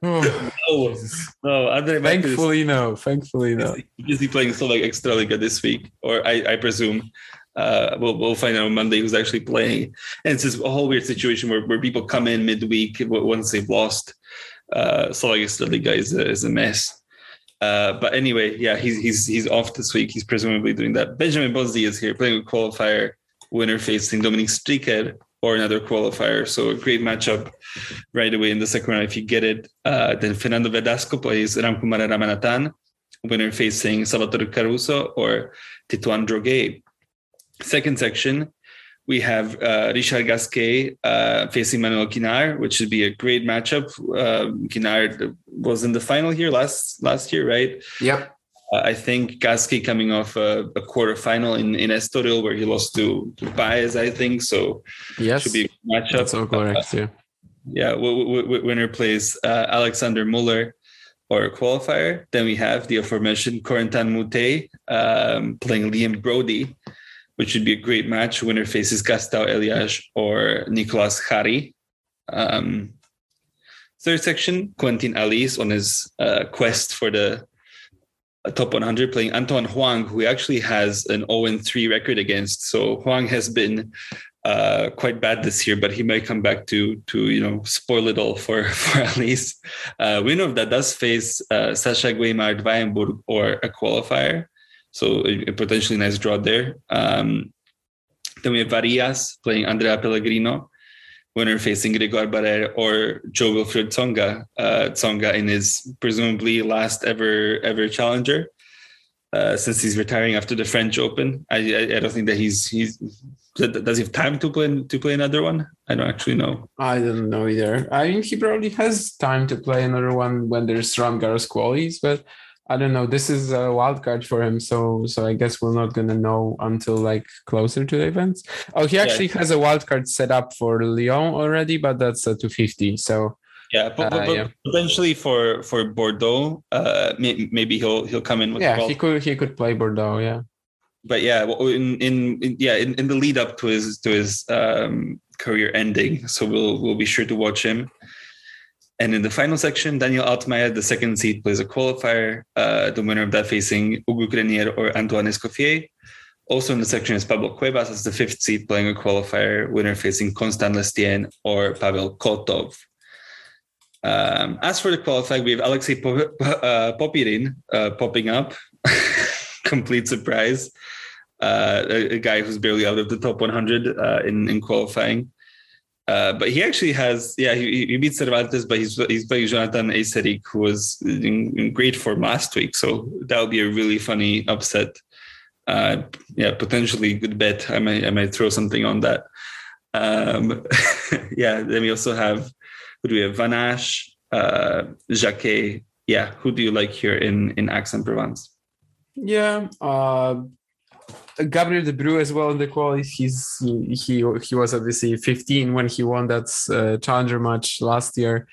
Oh, no, no, Andrej Thankfully, is, no. Thankfully, no. Is he playing so like Extraliga this week, or I, I presume? Uh, we'll, we'll find out on Monday who's actually playing. And it's this whole weird situation where, where people come in midweek once they've lost. Uh, so I guess is a, is a mess. Uh, but anyway, yeah, he's he's he's off this week. He's presumably doing that. Benjamin Bonzi is here playing a qualifier winner facing Dominic Stricker or another qualifier. So a great matchup right away in the second round if you get it. Uh, then Fernando Verdasco plays Ramkumar Ramanathan, winner facing Salvatore Caruso or Titouan Droguet. Second section, we have uh, Richard Gasquet uh, facing Manuel Guinard, which should be a great matchup. Uh, Guinard was in the final here last last year, right? Yep. Uh, I think Gasquet coming off a, a quarterfinal in, in Estoril where he lost to, to Baez, I think. So yes, should be a matchup. That's all correct. yeah. Yeah. W- w- winner plays uh, Alexander Muller or qualifier. Then we have the aforementioned Corentin Moutet um, playing Liam Broady which would be a great match. Winner faces Gastão Elias or Nicolas Jarry. Um, third section, Quentin Halys on his uh, quest for the uh, top 100, playing Antoine Hoang, who actually has an 0-3 record against. So Hoang has been uh, quite bad this year, but he might come back to to you know spoil it all for for Halys. Uh, winner of that does face uh, Sascha Gueymard Wayenburg or a qualifier. So a, potentially nice draw there. Um, then we have Varillas playing Andrea Pellegrino, winner facing Grégoire Barrère or Jo Wilfried Tsonga. Uh, Tsonga in his presumably last ever ever challenger. Uh, since he's retiring after the French Open, I, I, I don't think that he's he's does he have time to play to play another one? I don't actually know. I don't know either. I mean, he probably has time to play another one when there's Roland Garros qualies, but I don't know. This is a wild card for him, so so I guess we're not gonna know until like closer to the events. Oh, he actually yeah. has a wild card set up for Lyon already, but that's a 250. So yeah, but, uh, but yeah. potentially for for Bordeaux, uh, maybe he'll he'll come in with yeah. He could he could play Bordeaux, yeah. But yeah, in in, in yeah in, in the lead up to his to his um, career ending, so we'll we'll be sure to watch him. And in the final section, Daniel Altmaier, the second seed, plays a qualifier. Uh, the winner of that facing Hugo Grenier or Antoine Escoffier. Also in the section is Pablo Cuevas as the fifth seed, playing a qualifier. Winner facing Constant Lestienne or Pavel Kotov. Um, as for the qualifying, we have Alexei uh, Popyrin uh, popping up. Complete surprise. Uh, a, a, guy who's barely out of the top 100 uh, in, in qualifying. Uh, but he actually has, yeah, he, he beat Cervantes, but he's he's playing Jonathan Eysseric, who was in, in, great form last week. So that would be a really funny upset. Uh, yeah, potentially good bet. I might I might throw something on that. Um, yeah, then we also have who do we have? Van Assche, uh, Jacquet. Yeah, who do you like here in in Aix-en-Provence? Yeah, uh, Gabriel Debru as well in the quali. He's he he, was obviously 15 when he won that uh, challenger match last year.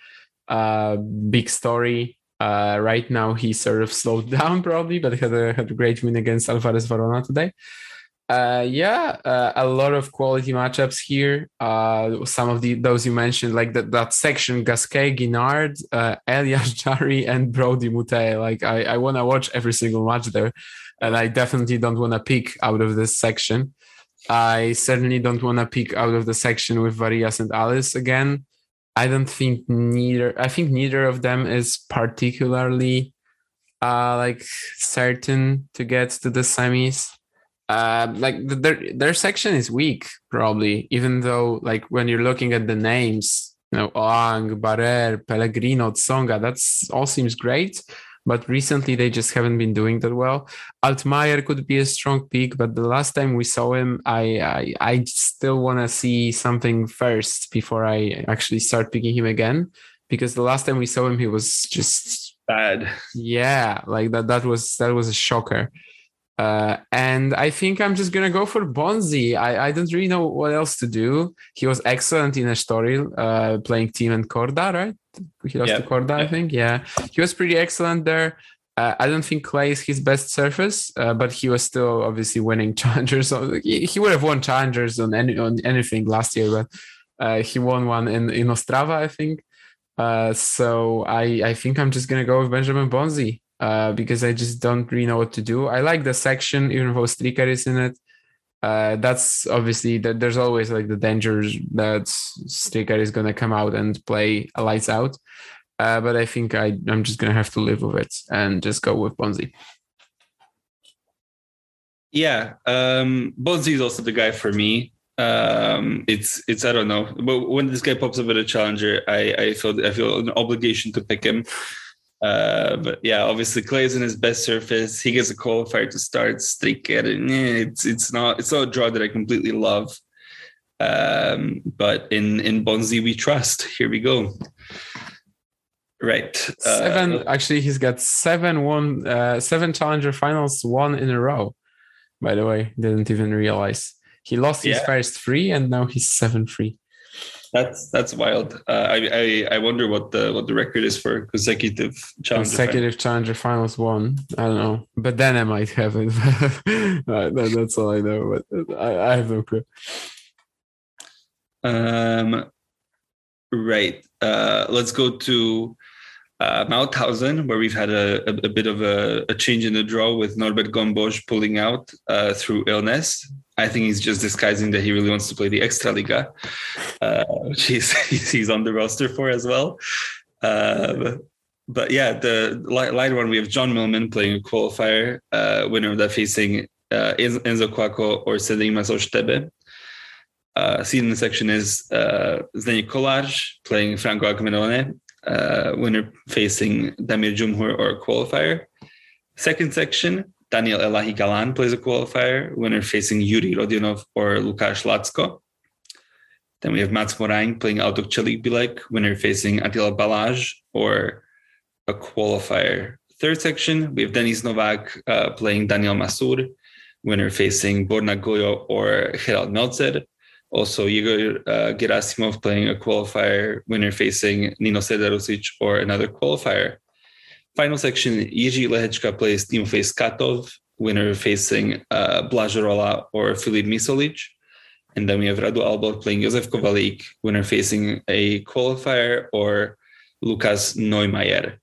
Uh, big story. Uh, right now he sort of slowed down probably, but had a had a great win against Alvarez Varona today. Uh, yeah, uh, a lot of quality matchups here. Uh, some of the those you mentioned, like that that section, Gasquet, Guinard, uh, Elias Jarry, and Broady Moutet. Like I, I want to watch every single match there and I definitely don't want to pick out of this section. I certainly don't want to pick out of the section with Varillas and Halys again. I don't think neither. I think neither of them is particularly uh, like certain to get to the semis. Uh, like their their section is weak, probably. Even though, like when you're looking at the names, you know, Hoang, Barrère, Pellegrino, Tsonga, that's all seems great but recently they just haven't been doing that well. Altmaier could be a strong pick, but the last time we saw him, I I, I still want to see something first before I actually start picking him again, because the last time we saw him, he was just bad. Yeah, like that. That was that was a shocker. Uh, and I think I'm just gonna go for Bonzi. I, I don't really know what else to do. He was excellent in Estoril, uh, playing Thiem and Korda, right? He lost to Korda, I think. Yeah, he was pretty excellent there. Uh, I don't think clay is his best surface, uh, but he was still obviously winning challengers. So he, he, would have won challengers on any on anything last year, but uh, he won one in in Ostrava, I think. Uh, so I I think I'm just gonna go with Benjamin Bonzi uh, because I just don't really know what to do. I like the section, even though Stricker is in it. Uh, that's obviously that there's always like the dangers that Stricker is going to come out and play a lights out. Uh, but I think I, I'm just going to have to live with it and just go with Bonzi. Yeah, um, Bonzi is also the guy for me. Um, it's it's I don't know, but when this guy pops up at a challenger, I I feel I feel an obligation to pick him. Uh, but yeah, obviously Clay's in his best surface. He gets a qualifier to start streak it. It's it's not it's not a draw that I completely love. Um, but in in Bonzi we trust. Here we go. Right. Seven uh, actually he's got seven one uh seven challenger finals one in a row. By the way, didn't even realize. He lost his yeah. first three and now he's seven free. That's that's wild. Uh, I, I I wonder what the what the record is for consecutive challenger consecutive challenger finals one. I don't know, but then I might have it. that, that's all I know. But I, I have no clue. Um, right. Uh, let's go to uh, Mauthausen, where we've had a, a, a bit of a, a, change in the draw with Norbert Gombos pulling out uh, through illness. I think he's just disguising that he really wants to play the Extraliga, uh, which he's, he's on the roster for as well. Uh, but yeah, the light one, we have John Millman playing a qualifier, uh, winner of that facing uh, Enzo Couacaud or Cedric Masoj Uh, season section is uh, Zdeněk Kolář playing Franco Agamenone, uh, winner facing Damir Dzumhur or qualifier. Second section, Daniel Elahi Galan plays a qualifier, winner facing Jurij Rodionov or Lukáš Lacko. Then we have Mats Moraing playing Autok Bilek, winner facing Attila Balázs or a qualifier. Third section, we have Dennis Novak uh, playing Daniel Masur, winner facing Borna Gojo or Gerald Melzer. Also, Igor uh, Gerasimov playing a qualifier, winner facing Nino Serdarusic or another qualifier. Final section, Jiří Lehečka plays Timofey Skatov, winner facing uh, or Filip Misolic. And then we have Radu Albot playing Josef Kovalik, winner facing a qualifier or Lukas Neumayer.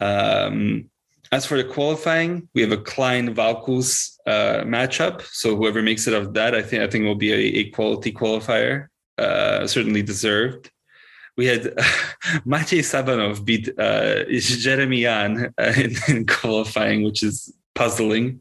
Um, as for the qualifying, we have a Klein Valkusz uh, matchup. So whoever makes it out of that, I think I think will be a, a quality qualifier, uh, certainly deserved we had uh, Matej Sabanov beat uh, Jeremy Jahn uh, in, in, qualifying, which is puzzling.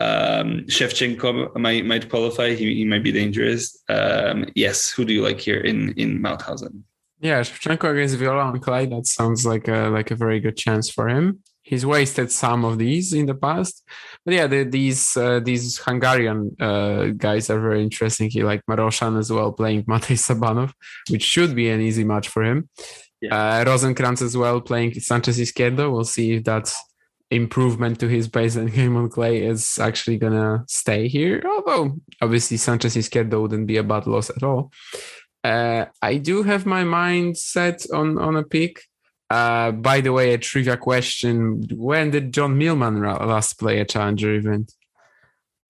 Um, Shevchenko might might qualify. He, he might be dangerous. Um, yes. Who do you like here in in Mauthausen? Yeah, Shevchenko against Viola and Clay. That sounds like a like a very good chance for him he's wasted some of these in the past. But yeah the, these uh, these hungarian uh, guys are very interesting. He like marozsan as well playing matej sabanov which should be an easy match for him. Yeah. uh, rosenkranz as well playing sanchez izquierdo. We'll see if that improvement to his baseline game on clay is actually gonna stay here although obviously sanchez izquierdo wouldn't be a bad loss at all. Uh, I do have my mind set on on a pick. Uh, by the way, a trivia question: When did John Millman last play a challenger event?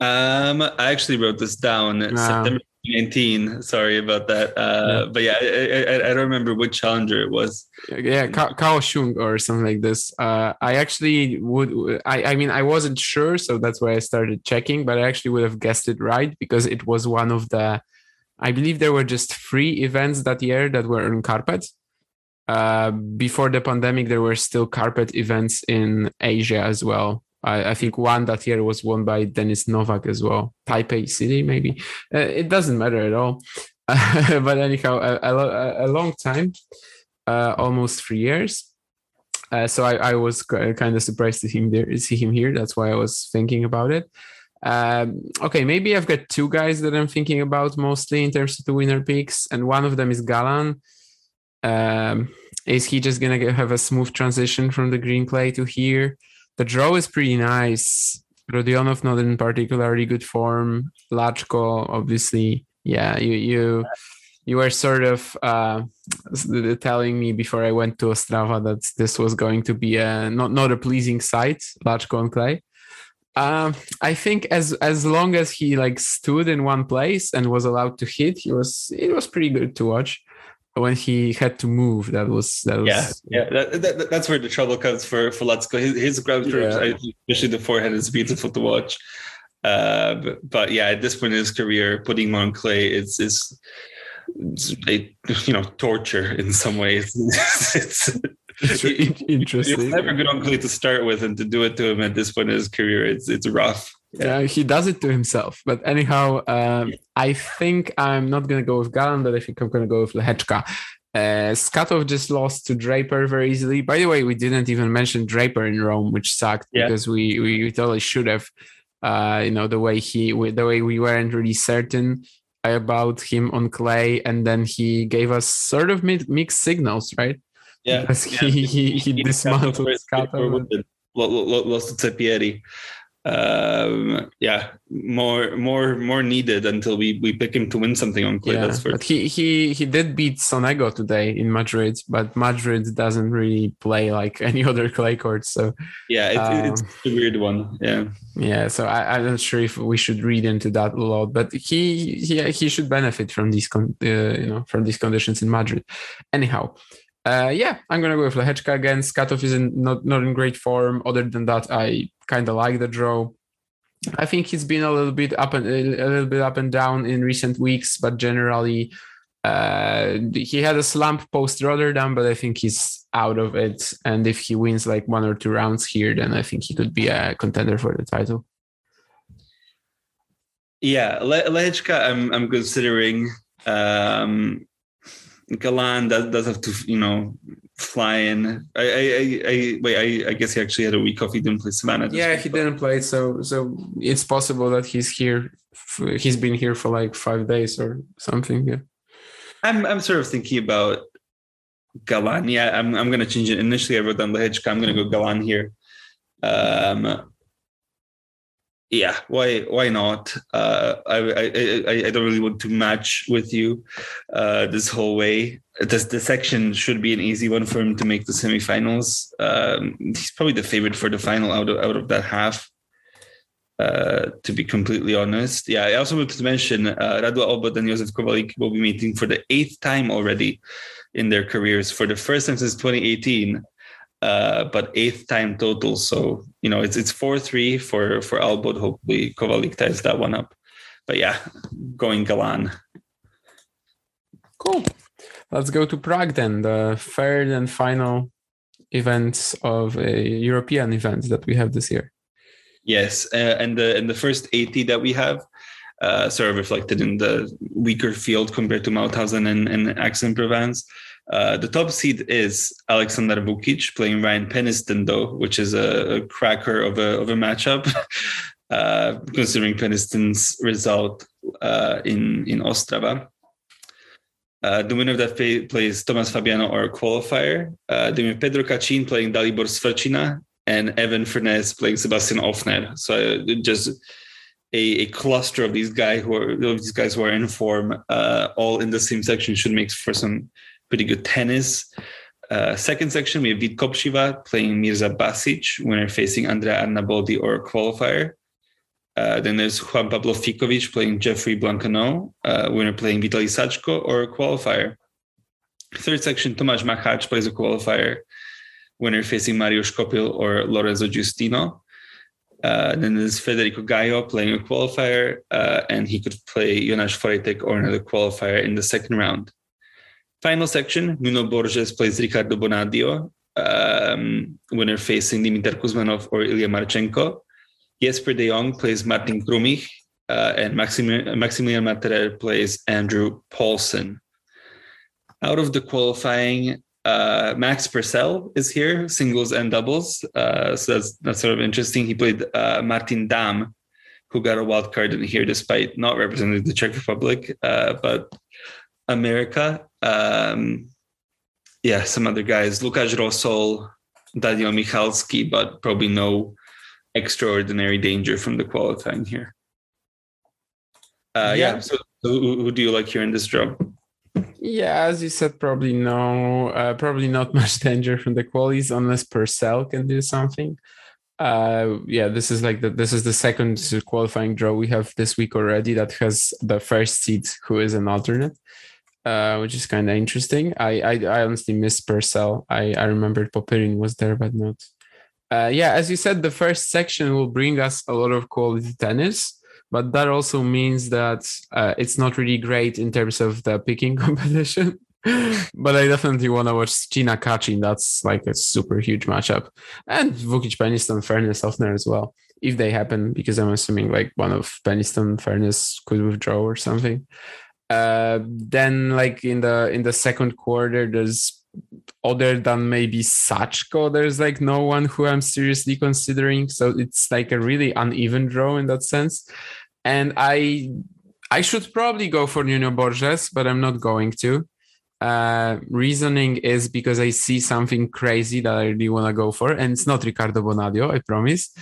Um, I actually wrote this down. Wow. September 19. Sorry about that. Uh, yeah. But yeah, I, I, I, don't remember which challenger it was. Yeah, Kaohsiung or something like this. Uh, I actually would. I, I mean, I wasn't sure, so that's why I started checking. But I actually would have guessed it right because it was one of the. I believe there were just three events that year that were on carpet. Uh, before the pandemic, there were still carpet events in Asia as well. I, I, think one that year was won by Dennis Novak as well. Taipei City, maybe. Uh, it doesn't matter at all. but anyhow, a, a, a long time, uh, almost three years. Uh, so I, I was kind of surprised to him there, see him here. That's why I was thinking about it. Um, okay, maybe I've got two guys that I'm thinking about mostly in terms of the winner picks, and one of them is Galan. Um, is he just gonna have a smooth transition from the green clay to here? The draw is pretty nice. Rodionov not in particularly good form. Lacko, obviously, yeah, you you you were sort of uh, telling me before I went to Ostrava that this was going to be a not not a pleasing sight, Lacko and Clay. Um, I think as as long as he like stood in one place and was allowed to hit, he was it was pretty good to watch. When he had to move, that was that was yeah yeah. That, that, that's where the trouble comes for for Lacko. His, his ground troops, yeah. especially the forehand, is beautiful to watch. Uh, but, but, yeah, at this point in his career, putting him on clay is is a you know torture in some ways. it's, it's interesting. It's never good on Clay to start with, and to do it to him at this point in his career, it's it's rough. Yeah, he does it to himself. But anyhow, um, I think I'm not gonna go with Galan, but I think I'm gonna go with Lehečka. Uh, Skatov just lost to Draper very easily. By the way, we didn't even mention Draper in Rome, which sucked yeah. because we, we totally should have. Uh, you know the way he the way we weren't really certain about him on clay, and then he gave us sort of mixed signals, right? Yeah, because he, yeah. he he dismantled Skatov. Lost to Zeppieri um, yeah, more more more needed until we we pick him to win something on clay. Yeah, but he he he did beat Sonego today in Madrid, but Madrid doesn't really play like any other clay court. So yeah, it, um, it's a weird one. Yeah, yeah. So I, I'm not sure if we should read into that a lot, but he he he should benefit from these con- uh, you know from these conditions in Madrid. Anyhow. Uh, yeah, I'm gonna go with Lehečka again. Skatov is in not not in great form. Other than that, I kind of like the draw. I think he's been a little bit up and a little bit up and down in recent weeks, but generally, uh, he had a slump post Rotterdam, but I think he's out of it. And if he wins like one or two rounds here, then I think he could be a contender for the title. Yeah, Le- Lehečka, I'm I'm considering. Um, Galan does, does have to, you know, fly in. I, I, I, wait. I, I guess he actually had a week off. He didn't play Savannah. Yeah, he didn't play. So, so it's possible that he's here. He's been here for like five days or something. Yeah. I'm, I'm sort of thinking about Galan. Yeah, I'm, I'm gonna change it. Initially, I wrote down Lehečka. I'm gonna go Galan here. Um, yeah why why not? Uh, I, I i don't really want to match with you uh, this whole way. This the section should be an easy one for him to make the semifinals. Um, he's probably the favorite for the final out of out of that half uh, to be completely honest. Yeah i also wanted to mention uh, Radu Albot and Josef Kovalik will be meeting for the eighth time already in their careers. For the first time since 2018 uh, but eighth time total. So you know it's it's four three for for Albot. Hopefully Kovalik ties that one up. But yeah, going Galan. Cool. Let's go to Prague then, the third and final events of a European event that we have this year. Yes, uh, and the and the first eighty that we have. Uh, sort of reflected in the weaker field compared to Mauthausen and, and Aix-en-Provence. Uh, the top seed is Alexander Vukic playing Ryan Peniston, though, which is a, a cracker of a of a matchup, uh, considering Peniston's result uh, in in Ostrava. Uh, the winner of that play, plays Thomas Fabbiano or a qualifier. Uh, then Pedro Cachin playing Dalibor Svrčina and Evan Furness playing Sebastian Ofner. So just a, a, cluster of these guys who are these guys who are in form, all in the same section should make for some pretty good tennis. Uh, second section, we have Vít Kopřiva playing Mirza Basic, winner facing Andrea Arnaboldi or a qualifier. Uh, then there's Juan Pablo Ficovich playing Geoffrey Blancaneaux, uh, winner playing Vitaly Sachko or a qualifier. Third section, Tomáš Macháč plays a qualifier, winner facing Marius Copil or Lorenzo Giustino. Uh, then there's Federico Gaio playing a qualifier, uh, and he could play Jonas Forejtek or another qualifier in the second round. Final section, Nuno Borges plays Ricardo Bonadio, um, winner facing Dimitar Kuzmanov or Ilya Marchenko. Jesper de Jong plays Martin Krumich, uh, and Maximilian, Maximilian Marterer plays Andrew Paulson. Out of the qualifying, uh, Max Purcell is here, singles and doubles. Uh, so that's that's sort of interesting. He played uh, Martin Damm, who got a wild card in here despite not representing the Czech Republic, uh, but America. Um, yeah, some other guys, Lukáš Rosol, Daniel Michalski, but probably no extraordinary danger from the qualifying here. Uh, yeah. yeah. So, so who, who, do you like here in this draw? Yeah, as you said, probably no, uh, probably not much danger from the qualies unless Purcell can do something. Uh, yeah, this is like the this is the second qualifying draw we have this week already that has the first seed who is an alternate. Uh, which is kind of interesting. I, I, I honestly miss Purcell. I I remembered Popyrin was there, but not. Uh, yeah, as you said, the first section will bring us a lot of quality tennis but that also means that uh, it's not really great in terms of the picking competition. but I definitely want to watch Cina Cachin. That's like a super huge matchup. And Vukic Peniston, Furness, Ofner as well, if they happen, because I'm assuming like one of Peniston, Furness could withdraw or something. Uh, then like in the in the second quarter, there's other than maybe Sachko, there's like no one who I'm seriously considering. So it's like a really uneven draw in that sense and I I should probably go for Nuno Borges, but I'm not going to. Uh, reasoning is because I see something crazy that I really want to go for, and it's not Ricardo Bonadio, I promise.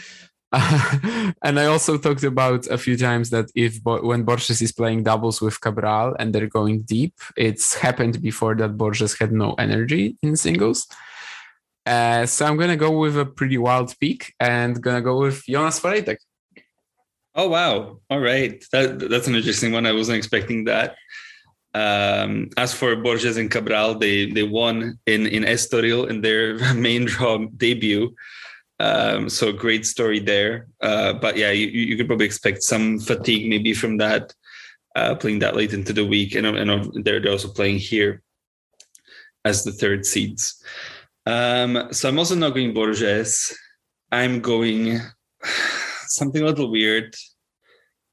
And I also talked about a few times that if when Borges is playing doubles with Cabral and they're going deep, it's happened before that Borges had no energy in singles. Uh, so I'm gonna go with a pretty wild pick and gonna go with Jonas Forejtek. Oh wow! All right, that that's an interesting one. I wasn't expecting that. Um, as for Borges and Cabral, they they won in in Estoril in their main draw debut. Um, so great story there. Uh, but yeah, you, you could probably expect some fatigue maybe from that uh, playing that late into the week, and, and they're, they're also playing here as the third seeds. Um, so I'm also not going Borges. I'm going something a little weird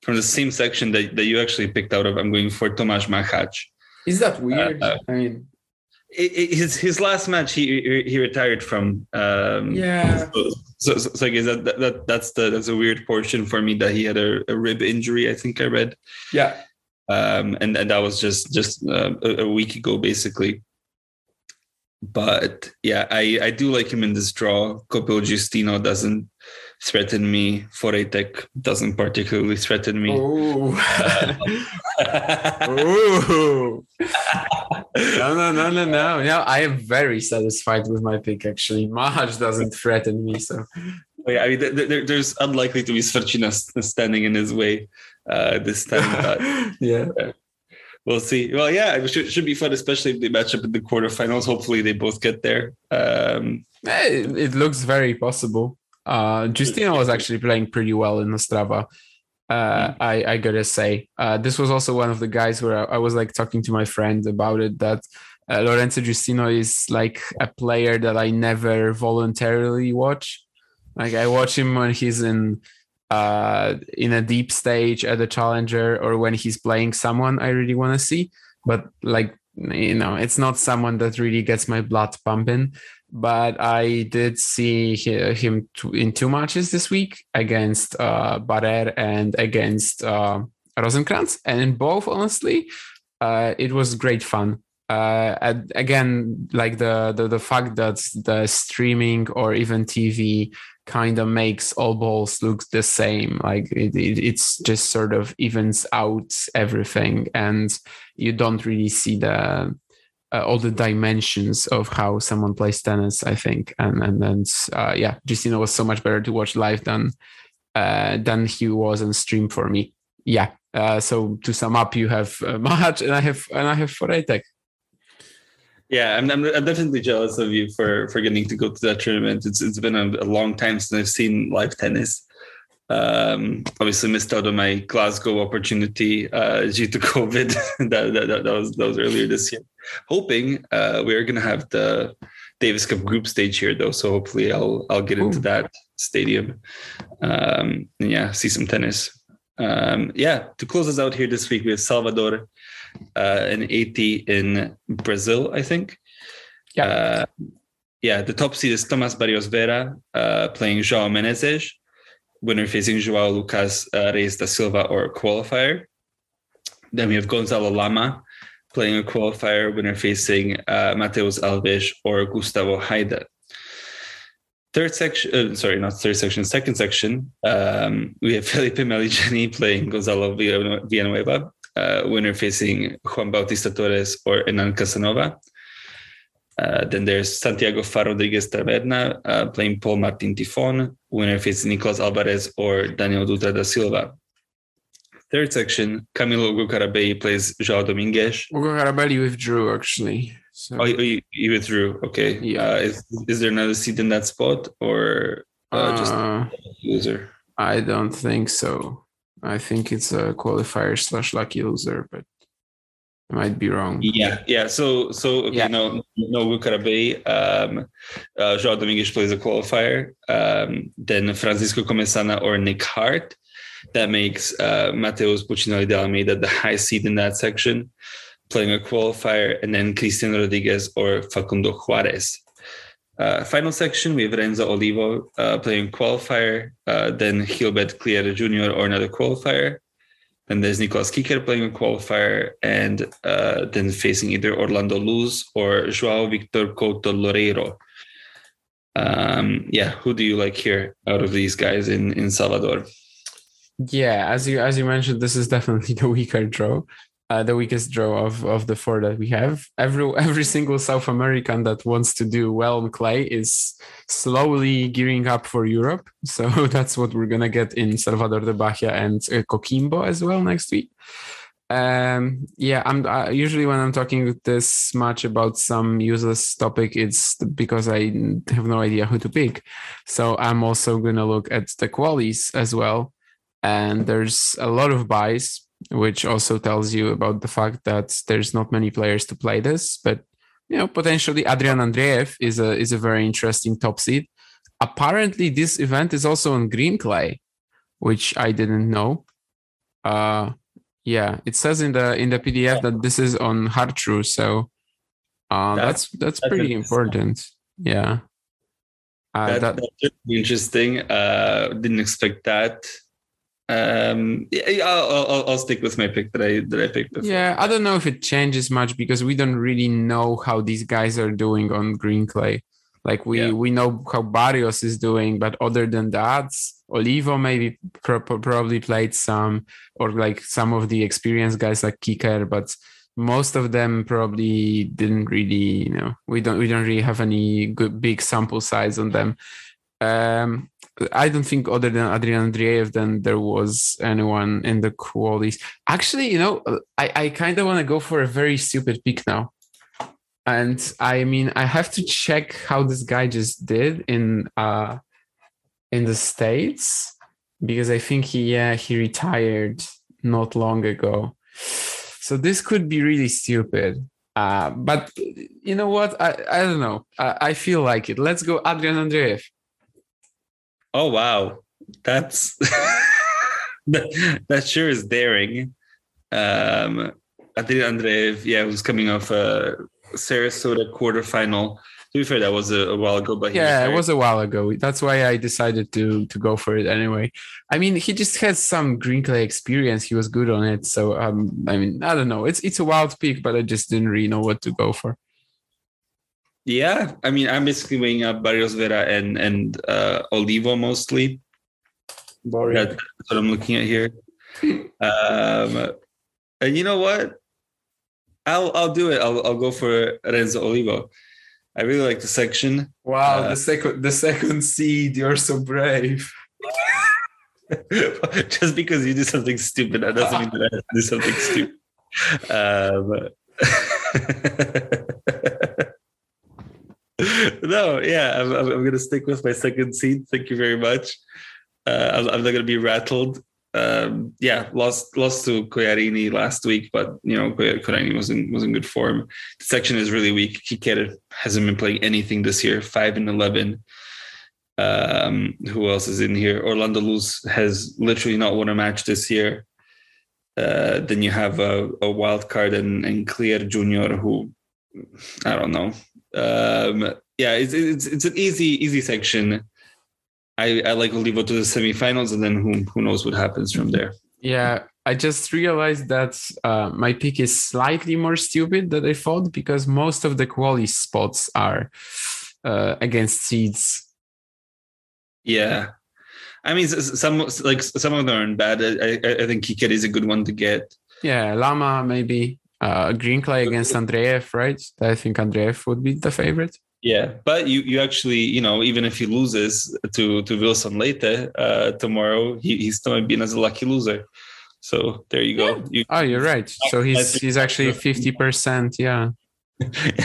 from the same section that, that you actually picked out of. I'm going for Tomáš Macháč. Is that weird? Uh, I mean, it, it, his his last match he he retired from. Um, yeah. So, so, so, so I guess that, that that's the that's a weird portion for me that he had a, a rib injury. I think I read. Yeah. Um, and and that was just just uh, a, a week ago, basically but yeah, I, I do like him in this draw. Copil Giustino doesn't threaten me. Forejtek doesn't particularly threaten me. Ooh. Ooh. no, no, no, no, no. No, I am very satisfied with my pick, actually. Macháč doesn't threaten me, so. Yeah, I mean, there, there's unlikely to be Svrčina standing in his way uh, this time. But, yeah. yeah we'll see. Well, yeah, it should, should be fun, especially if they match up in the quarterfinals. Hopefully, they both get there. Um, it, it looks very possible. Uh, Giustino was actually playing pretty well in Ostrava. Uh, hmm. I, I gotta say, uh, this was also one of the guys where I, I, was like talking to my friend about it that uh, Lorenzo Giustino is like a player that I never voluntarily watch. Like I watch him when he's in uh, in a deep stage at a challenger or when he's playing someone I really want to see. But like, you know, it's not someone that really gets my blood pumping. But I did see him in two matches this week against uh, Barrère and against uh, Rosenkranz. And in both, honestly, uh, it was great fun. Uh, again, like the, the the fact that the streaming or even TV kind of makes all balls look the same like it, it, it's just sort of evens out everything and you don't really see the uh, all the dimensions of how someone plays tennis i think and and then uh, yeah Giustino was so much better to watch live than uh, than he was on stream for me yeah uh, so to sum up you have uh, Macháč and i have and i have Forejtek yeah, I'm, I'm, I'm, definitely jealous of you for for getting to go to that tournament. It's it's been a, a long time since I've seen live tennis. Um, obviously missed out on my Glasgow opportunity uh, due to COVID. that, that, that, was that was earlier this year. Hoping uh, we are going to have the Davis Cup group stage here though, so hopefully I'll I'll get Ooh. into that stadium. Um, and yeah, see some tennis. Um, yeah, to close us out here this week, we have Salvador uh, an 80 in Brazil, I think. Yeah. Uh, yeah, the top seed is Tomas Barrios Vera uh, playing João Menezes, winner facing João Lucas uh, Reis da Silva or qualifier. Then we have Gonzalo Lama playing a qualifier, winner facing uh, Mateus Alves or Gustavo Heide. Third section, uh, sorry, not third section, second section, um, we have Felipe Meligeni playing Gonzalo Villanueva, uh, winner facing Juan Bautista Torres or Hernán Casanova. Uh, then there's Santiago Far Rodriguez Taverna uh, playing Paul Martin Tiffon, winner facing Nicolas Alvarez or Daniel Dutra da Silva. Third section, Camilo Ugo plays João Domingues. Ugo withdrew actually. So. Oh, you, you withdrew. Okay. Yeah. Uh, is, is there another seat in that spot or uh, just Uh, loser? I don't think so. I think it's a qualifier slash lucky loser, but I might be wrong. Yeah, yeah. So, so okay, Yeah. no, no Bucarabe. Um, uh, João Domingues plays a qualifier. Um, then Francisco Comesana or Nick Hardt. That makes uh, Mateus Puccinelli de Almeida the high seed in that section, playing a qualifier, and then Cristian Rodriguez or Facundo Juarez. Uh, final section, we have Renzo Olivo uh, playing qualifier, uh, then Gilbert Klier Jr. or another qualifier. Then there's Nicolas Kicker playing a qualifier, and uh, then facing either Orlando Luz or Joao Victor Couto Loureiro. Um, yeah, who do you like here out of these guys in, in Salvador? Yeah, as you as you mentioned, this is definitely the weaker draw, uh, the weakest draw of of the four that we have. Every every single South American that wants to do well on clay is slowly gearing up for Europe. So that's what we're gonna get in Salvador de Bahia and uh, Coquimbo as well next week. Um, yeah, I'm uh, usually when I'm talking this much about some useless topic, it's because I have no idea who to pick. So I'm also gonna look at the qualies as well and there's a lot of buys which also tells you about the fact that there's not many players to play this. But you know potentially adrian andreev is a is a very interesting top seed. Apparently this event is also on green clay which i didn't know. Uh yeah it says in the in the pdf that this is on Har-Tru so uh That's- that's that's, pretty important. Yeah. Uh, that, that, that's interesting. Uh, didn't expect that. Um, yeah, I'll, I'll, I'll stick with my pick that I that I picked before. Yeah, I don't know if it changes much because we don't really know how these guys are doing on green clay. Like we Yeah. we know how Barrios is doing, but other than that, Olivo maybe pro- pro- probably played some, or like some of the experienced guys like Kicker, but most of them probably didn't really. You know, we don't we don't really have any good big sample size on them. Um, I don't think other than Adrian Andreev, then there was anyone in the qualities. Actually, you know, I, I kind of want to go for a very stupid pick now. And I mean, I have to check how this guy just did in uh in the States because I think he yeah, he retired not long ago. So this could be really stupid. Uh, but you know what? I, I don't know. I, I feel like it. Let's go Adrian Andreev. Oh wow, that's that, that sure is daring. Um, Adrian Andreev, yeah, who's coming off a Sarasota quarterfinal. To be fair, that was a, a while ago, but yeah, it was a while ago. That's why I decided to to go for it anyway. I mean, he just has some green clay experience. He was good on it. So um, I mean, I don't know. It's it's a wild pick, but I just didn't really know what to go for. Yeah, I mean, I'm basically weighing up Barrios Vera and and uh, Olivo mostly. Boring. That- That's what I'm looking at here. um, and you know what? I'll I'll do it. I'll I'll go for Renzo Olivo. I really like the section. Wow, Uh, the second the second seed. You're so brave. Just because you do something stupid, that doesn't mean that I have to do something stupid. Um, no, yeah, I'm, I'm, I'm going to stick with my second seed. Thank you very much. Uh, I'm, I'm not going to be rattled. Um, yeah, lost lost to Collarini last week, but you know Koy- Collarini was in was in good form. The section is really weak. Kicker hasn't been playing anything this year. Five and eleven. Um, who else is in here? Orlando Luz has literally not won a match this year. Uh, then you have a, a wild card and, and Klier Junior, who I don't know. Um, yeah, it's, it's it's an easy easy section. I, I like Olivo to the semifinals, and then who who knows what happens from there. Yeah, I just realized that uh, my pick is slightly more stupid than I thought because most of the quality spots are uh, against seeds. Yeah, I mean, some like some of them aren't bad. I, I, I think Kicker is a good one to get. Yeah, Lama maybe uh, Green Clay against Andreev, right? I think Andreev would be the favorite. Yeah, but you you actually you know even if he loses to to Wilson Leite uh, tomorrow, he, he's still being as a lucky loser. So there you go. You, oh, you're right. So he's he's actually fifty percent. Yeah.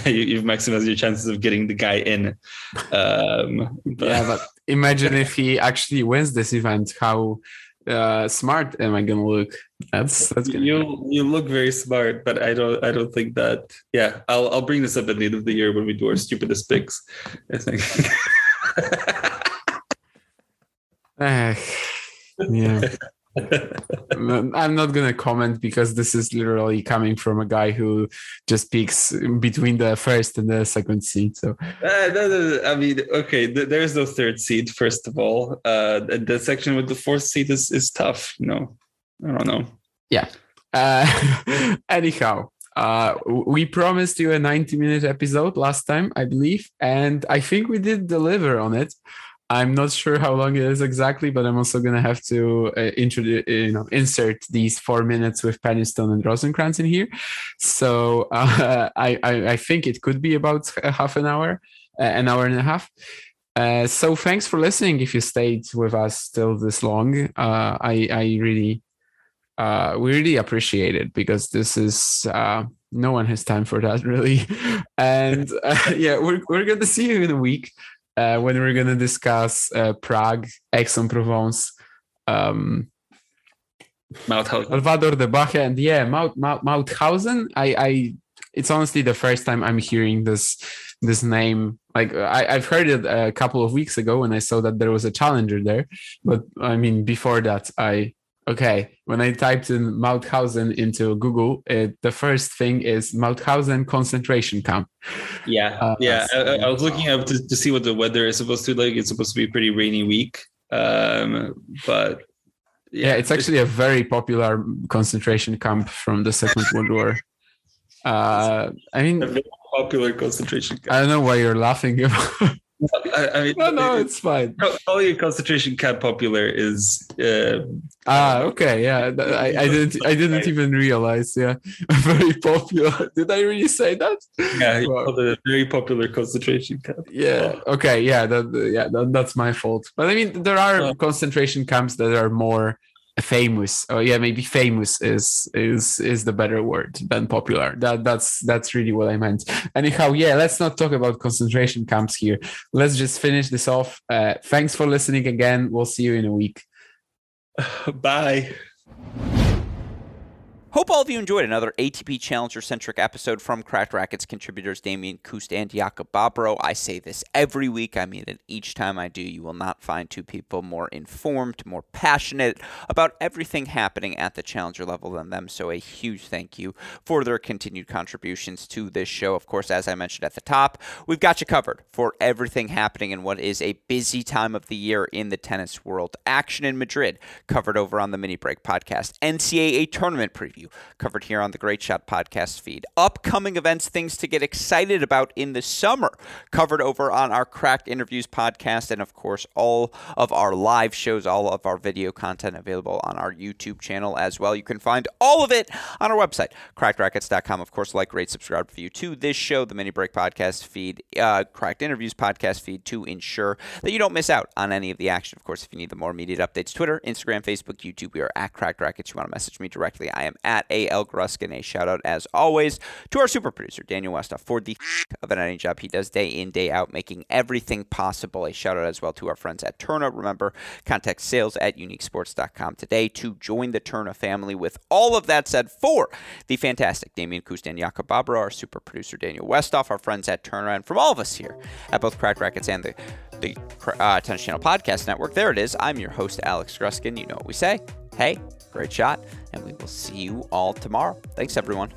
you, have maximized your chances of getting the guy in. Um, but... Yeah, but imagine if he actually wins this event. How uh, smart am I gonna look? That's that's gonna you you look very smart, but I don't I don't think that. Yeah, I'll I'll bring this up at the end of the year when we do our stupidest picks. I think. uh, yeah. I'm not gonna comment because this is literally coming from a guy who just picks between the first and the second seed. So, uh, no, no, no, I mean, okay, th- there's no third seed. First of all, uh, the section with the fourth seed is is tough. You know, I don't know. Yeah. Uh, anyhow, uh, we promised you a 90 minute episode last time, I believe, and I think we did deliver on it. I'm not sure how long it is exactly, but I'm also to have to uh, introduce, you know, insert these four minutes with Peniston and Rosenkranz in here. So uh, I, I, I think it could be about a half an hour, uh, an hour and a half. Uh, so thanks for listening. If you stayed with us till this long, uh, I I really uh, we really appreciate it because this is no one has time for that really, and yeah, we're we're to see you in a week uh, when we're going to discuss uh, Prague, Aix-en-Provence, um, Mauthausen. Salvador de Bahia, and yeah, Mount, Mount, Mauthausen. I, I, it's honestly the first time I'm hearing this this name. Like I, I've heard it a couple of weeks ago when I saw that there was a challenger there, but I mean before that, I okay, when I typed in Mauthausen into Google, it, the first thing is Mauthausen concentration camp. Yeah, uh, yeah. I, I, was looking up to, to see what the weather is supposed to like. It's supposed to be a pretty rainy week, um, but yeah. yeah. it's actually a very popular concentration camp from the Second World War. Uh, I mean, popular concentration camp. I don't know why you're laughing. I, I mean, no, no, it's fine. Only concentration camp popular is. Uh, ah, okay, yeah. I, I didn't. I didn't even realize. Yeah, very popular. Did I really say that? Yeah, a very popular concentration camp. Yeah. Okay. Yeah. That. Yeah. That, that's my fault. But I mean, there are concentration camps that are more famous oh yeah maybe famous is is is the better word than popular. That that's that's really what i meant. Anyhow yeah let's not talk about concentration camps here. Let's just finish this off. Uh, thanks for listening again. We'll see you in a week. Bye Hope all of you enjoyed another ATP Challenger centric episode from Cracked Racquets contributors Damian Kust and Jakub Bobro. I say this every week. I mean it each time I do. You will not find two people more informed, more passionate about everything happening at the Challenger level than them. So, a huge thank you for their continued contributions to this show. Of course, as I mentioned at the top, we've got you covered for everything happening in what is a busy time of the year in the tennis world. Action in Madrid, covered over on the Mini Break podcast. NCAA tournament preview covered here on the Great Shot podcast feed. Upcoming events, things to get excited about in the summer, covered over on our Cracked Interviews podcast, and of course, all of our live shows, all of our video content available on our YouTube channel as well. You can find all of it on our website, crackedracquets.com. Of course, like, rate, subscribe, review to this show, the Mini Break podcast feed, uh, Cracked Interviews podcast feed to ensure that you don't miss out on any of the action. Of course, if you need the more immediate updates, Twitter, Instagram, Facebook, YouTube, we are at Cracked Racquets. You want to message me directly, I am at at AL Gruskin. A shout out, as always, to our super producer, Daniel Westoff, for the of an editing job he does day in, day out, making everything possible. A shout out as well to our friends at Tourna. Remember, contact sales at uniquesports.com today to join the Tourna family. With all of that said, for the fantastic Damian Kust and Jakub Bobro, our super producer, Daniel Westoff, our friends at Tourna, and from all of us here at both Cracked Racquets and the the uh, Tennis Channel Podcast Network. There it is. I'm your host, Alex Gruskin. You know what we say. Hey, great shot, and we will see you all tomorrow. Thanks, everyone.